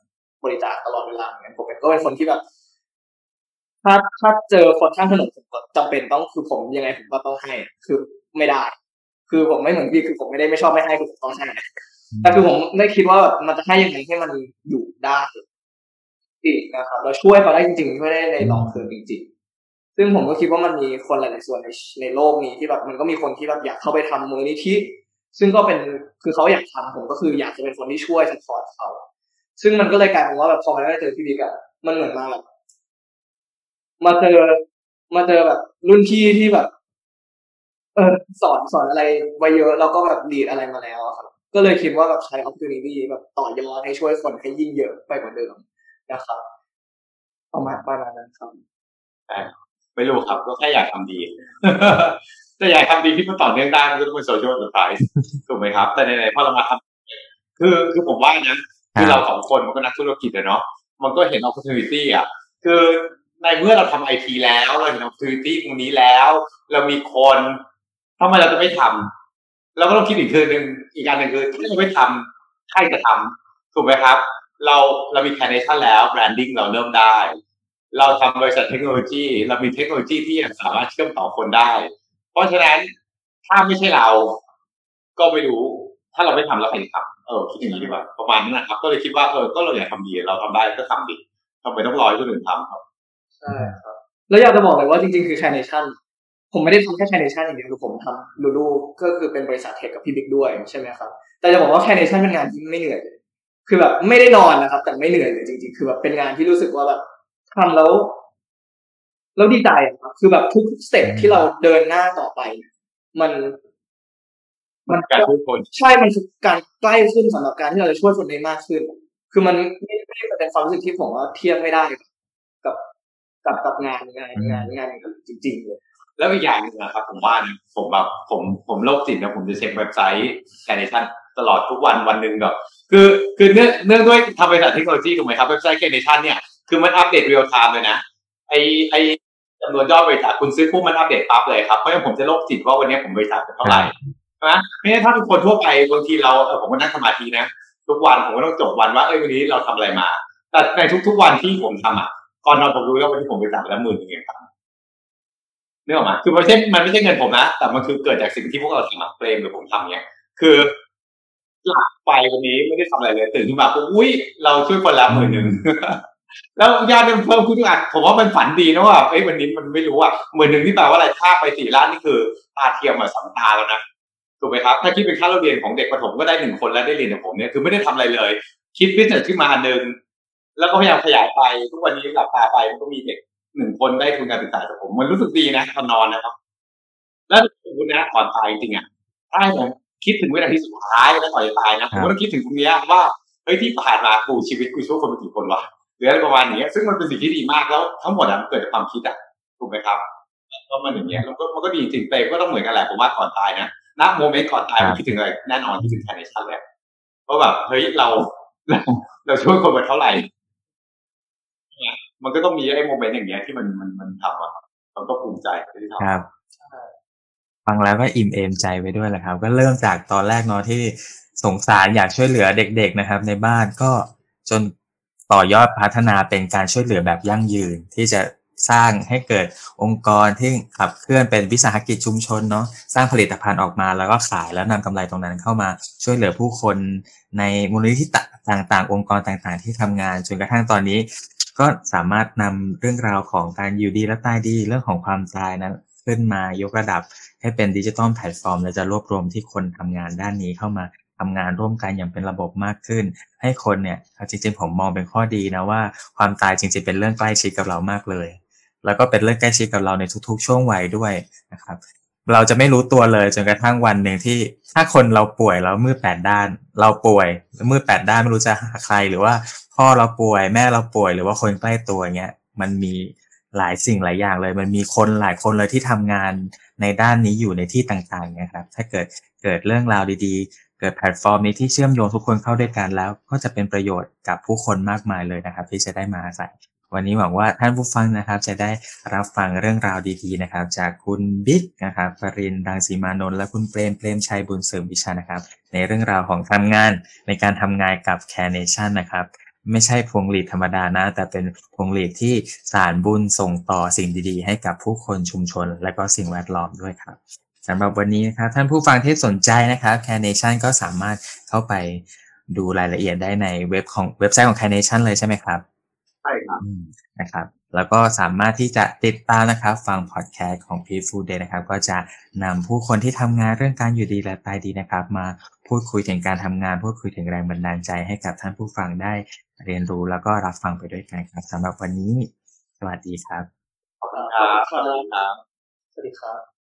บริจาคตลอดเวลาเหมือนกันผมก็เป็นคนที่แบบ ถ้าถ้าเจอคนข้างถนนผมก็จำเป็นต้องคือผมยังไงผมก็ต้องให้คือไม่ได้ คือผมไม่เหมือนพี่คือผมไม่ได้ไม่ชอบไม่ให้คือผมต้องให้แต่คือผมได้คิดว่าแบบมันจะให้ยังไงให้มันอยู่ได้อีกนะครับแล้วช่วยเขาได้จริงๆช่วยได้ในลองเทอมจริงๆ ซึ่งผมก็คิดว่ามันมีคนหลายๆส่วนในในโลกนี้ที่แบบมันก็มีคนที่แบบอยากเข้าไปทำมูลนิธิซึ่งก็เป็นคือเขาอยากทำผมก็คืออยากจะเป็นคนที่ช่วย support เขา ซึ่งมันก็เลยกลายเป็นว่าแบบพอมาได้เจอพี่บิ๊กอะมันเหมือนมาแบบมาเจอมาเจอแบบรุ่นพี่ที่แบบ เออสอนสอนอะไรไว้เยอะแล้วก็แบบดีดอะไรมาแล้วครับ ก็เลยคิดว่าแบบใช้ opportunity แบบต่อยอดให้ช่วยคนให้ยิ่งเยอะไปกว่าเดิมนะครับประมาณประมาณนั้นครับไม่รู้ครับก็แค่อยากทำดีแต่อยากทำดีที่มันต่อเนื่องได้มันก็ต้องเป็นโซเชียลสุดท้ายถูกไหมครับ แต่ในๆพอเรามาทำคือคือผมว่านะคือเราสองคนมันก็นักธุรกิจอะเนาะมันก็เห็น opportunity อะคือในเมื่อเราทำไอทีแล้วเราเห็น opportunity ตรงนี้แล้ว เรามีคน ทำไมเราจะไม่ทำเราก็ต้องคิดอีกคือหนึ่งอีกการหนึ่งคือถ้าเราไม่ทำใครจะทำถูกไหมครับ เราเรามี carnation แล้ว branding เราเริ่มได้ เราทำบริษัทเทคโนโลยี เรามีเทคโนโลยีที่สามารถเชื่อมต่อคนได้ เพราะฉะนั้นถ้าไม่ใช่เรา ก็ไม่รู้ ถ้าเราไม่ทำแล้วใครจะทำเออคิดอย่างนี้ดีกว่าประมาณนั้นนะครับ ก็เลยคิดว่าเออก็เราอยากทำดีเราทำได้ก็ทำดีทำไมต้องรอให้คนอื่นทำครับใช่ครับแล้วอยากจะบอกเลยว่าจริงๆคือ Carnation ผมไม่ได้ทำแค่ Carnation อย่างเดียวคือผมทำลูลูก็คือเป็นบริษัทเทคกับพี่บิ๊กด้วยใช่ไหมครับ แต่จะบอกว่า Carnation เป็นงานที่ไม่เหนื่อยเลยคือแบบไม่ได้นอนนะครับ แต่ไม่เหนื่อยเลยจริง ๆ คือแบบเป็นงานที่รู้สึกว่าแบบทำแล้ว แล้วดีใจอะครับคือแบบทุกสเต็ปที่เราเดินหน้าต่อไป มัน มันการช่วยคนใช่มันคือการใกล้ขึ้นสำหรับการที่เราจะช่วยคนได้มากขึ้น คือมันไม่ไม่ได้เป็นความรู้สึกที่ผมว่าเทียบไม่ได้กับกับกับงานงานงานงานจริงๆเลย แล้วอีกอย่างหนึ่งนะครับผมว่านะผมแบบผมผมโรคจิตนะผมจะเช็คเว็บไซต์ Carenation ตลอดทุกวันวันหนึ่งแบบคือคือเนื่องเนื่องด้วยทำบริษัทเทคโนโลยีถูกไหมครับเว็บไซต์ Carenation เนี่ยคือมันอัปเดต real time เลยนะไอไอจำนวนยอดบริจาคคุณซื้อปุ๊บมันอัปเดตปั๊บเลยครับเพราะฉะนั้นผมจะโรคจิตว่าวันนี้ผมบริจาคไปเท่าไหร่นะไม่งั้นถ้าเป็นคนทั่วไปบางทีเราเออผมก็นั่งสมาธินะทุกวันผมก็ต้องจบวันว่าเอ้ยวันนี้เราทำอะไรมา แต่ในทุกๆวันที่ผมทำอะก่อนนอนผมรู้แล้ววันที่ผมบริจาคไปแล้วหมื่นหนึ่งเองครับ นึกออกมาคือมันไม่ใช่มันไม่ใช่เงินผมนะ แต่มันคือเกิดจากสิ่งที่พวกเราทำเฟรมหรือผมทำเนี้ย คือหลับไปวันนี้ไม่ได้ทำอะไรเลยตื่นขึ้นมาปุ๊บอุ้ยเราช่วยคนละหมื่นหนึ่งแล้วยอดมันเพิ่มขึ้นทุกอันผมว่ามันฝันดีนะว่าเอ้ยวันนี้มันไม่รู้อะหมื่นหนึ่งที่แปลว่าอะไรค่าไปสี่ล้านนี่คือตาเทียมมาสองตาแล้วนะถูกไหมครับถ้าคิดเป็นค่าเราเรียนของเด็กประถมก็ได้หนึ่งคนแล้วได้เรียนกับผมเนี่ยคือไม่ได้ทำอะไรเลย คิดวิจัยขึ้นมาอันหนึ่งแล้วก็พยายามขยายไปทุกวันนี้หลับตาไปมันก็มีเด็ก หนึ่งคนได้ทุนการศึกษาจากผม มันรู้สึกดีนะตอนนอนนะครับ แล้วสมมตินะก่อนตายจริงๆอะถ้าให้ผมคิดถึงวินาทีสุดท้ายแล้วก่อนจะตายนะผมก็ต้องคิดถึงตรงเนี้ยว่าเฮ้ยที่ผ่านมากูชีวิตกูช่วยคนมากี่คนวะหรืออะไรประมาณนี้ซึ่งมันเป็นสิ่งที่ดีมากแล้วทั้งหมดอะมันเกิดจากความคิดอะถูกไหมครับก็มันอย่างเงี้ยแล้วก็มันก็ดีจริงเตก็ต้องเหมือนกันแหละผมว่าก่อนตายนะณโมเมนต์ก่อนตายผมคิดถึงอะไรแน่นอนคิดถึงแคนิชันแหละเพราะแบบเฮ้ยเราเราเราช่วยคนมาเท่าไหร่ มันก็ต้องมีไอ้โมเมนต์อย่างเงี้ยที่มันมันมันทำอะเราก็ภูมิใจที่ทำครับฟังแล้วก็อิ่มเอมใจไปด้วยแหละครับ ก็เริ่มจากตอนแรกเนาะที่สงสารอยากช่วยเหลือเด็ก ๆนะครับ ในบ้านก็จนต่อยอดพัฒนาเป็นการช่วยเหลือแบบยั่งยืน ที่จะสร้างให้เกิดองค์กรที่ขับเคลื่อนเป็นวิสาหกิจชุมชนเนาะสร้างผลิตภัณฑ์ออกมาแล้วก็ขายแล้วนำกำไรตรงนั้นเข้ามาช่วยเหลือผู้คนในมูลนิธิต่างๆ องค์กรต่างๆ ที่ทำงานจนกระทั่งตอนนี้ ก็สามารถนำเรื่องราวของการอยู่ดีและตายดีเรื่องของความตายนั้นขึ้นมายกระดับให้เป็น digital platform และจะรวบรวมที่คนทำงานด้านนี้เข้ามาทำงานร่วมกันอย่างเป็นระบบมากขึ้น ให้คนเนี่ยจริงๆผมมองเป็นข้อดีนะว่าความตายจริงๆเป็นเรื่องใกล้ชิดกับเรามากเลย แล้วก็เป็นเรื่องใกล้ชิดกับเราในทุกๆ ช่วงวัยด้วยนะครับ เราจะไม่รู้ตัวเลยจนกระทั่งวันหนึ่งที่ ถ้าคนเราป่วยแล้วมืดแปดด้าน เราป่วยแล้วมืดแปดด้านไม่รู้จะหาใคร หรือว่าพ่อเราป่วยแม่เราป่วยหรือว่าคนใกล้ตัวเงี้ยมันมีหลายสิ่งหลายอย่างเลย มันมีคนหลายคนเลยที่ทำงานในด้านนี้อยู่ในที่ต่างๆนะครับ ถ้าเกิดเกิดเรื่องราวดีๆ เกิดแพลตฟอร์มนี้ที่เชื่อมโยงทุกคนเข้าด้วยกันแล้ว ก็จะเป็นประโยชน์กับผู้คนมากมายเลยนะครับ ที่จะได้มาอาศัย วันนี้หวังว่าท่านผู้ฟังนะครับ จะได้รับฟังเรื่องราวดีๆนะครับ จากคุณบิ๊กนะครับปรินดังสีมานนท์และคุณเปรมเปรมชัยบุญเสริมวิชานะครับ ในเรื่องราวของทำงานในการทำงานกับ Carenation นะครับไม่ใช่พวงหรีดธรรมดานะ แต่เป็นพวงหรีดที่สานบุญส่งต่อสิ่งดีๆ ให้กับผู้คนชุมชน และก็สิ่งแวดล้อมด้วยครับสำหรับวันนี้นะครับท่านผู้ฟังที่สนใจนะครับ Carenation ก็สามารถเข้าไปดูรายละเอียดได้ในเว็บของเว็บไซต์ของ Carenation เลยใช่ไหมครับ ใช่ครับอืมนะครับ แล้วก็สามารถที่จะติดตามนะครับ ฟังพอดแคสต์ของ Peaceful Day นะครับ ก็จะนำผู้คนที่ทำงานเรื่องการอยู่ดีและตายดีนะครับ มาพูดคุยถึงการทำงาน พูดคุยถึงแรงบันดาลใจให้กับท่านผู้ฟังได้เรียนรู้แล้วก็รับฟังไปด้วยกันครับสำหรับวันนี้ สวัสดีครับขอบคุณครับสวัสดีครับ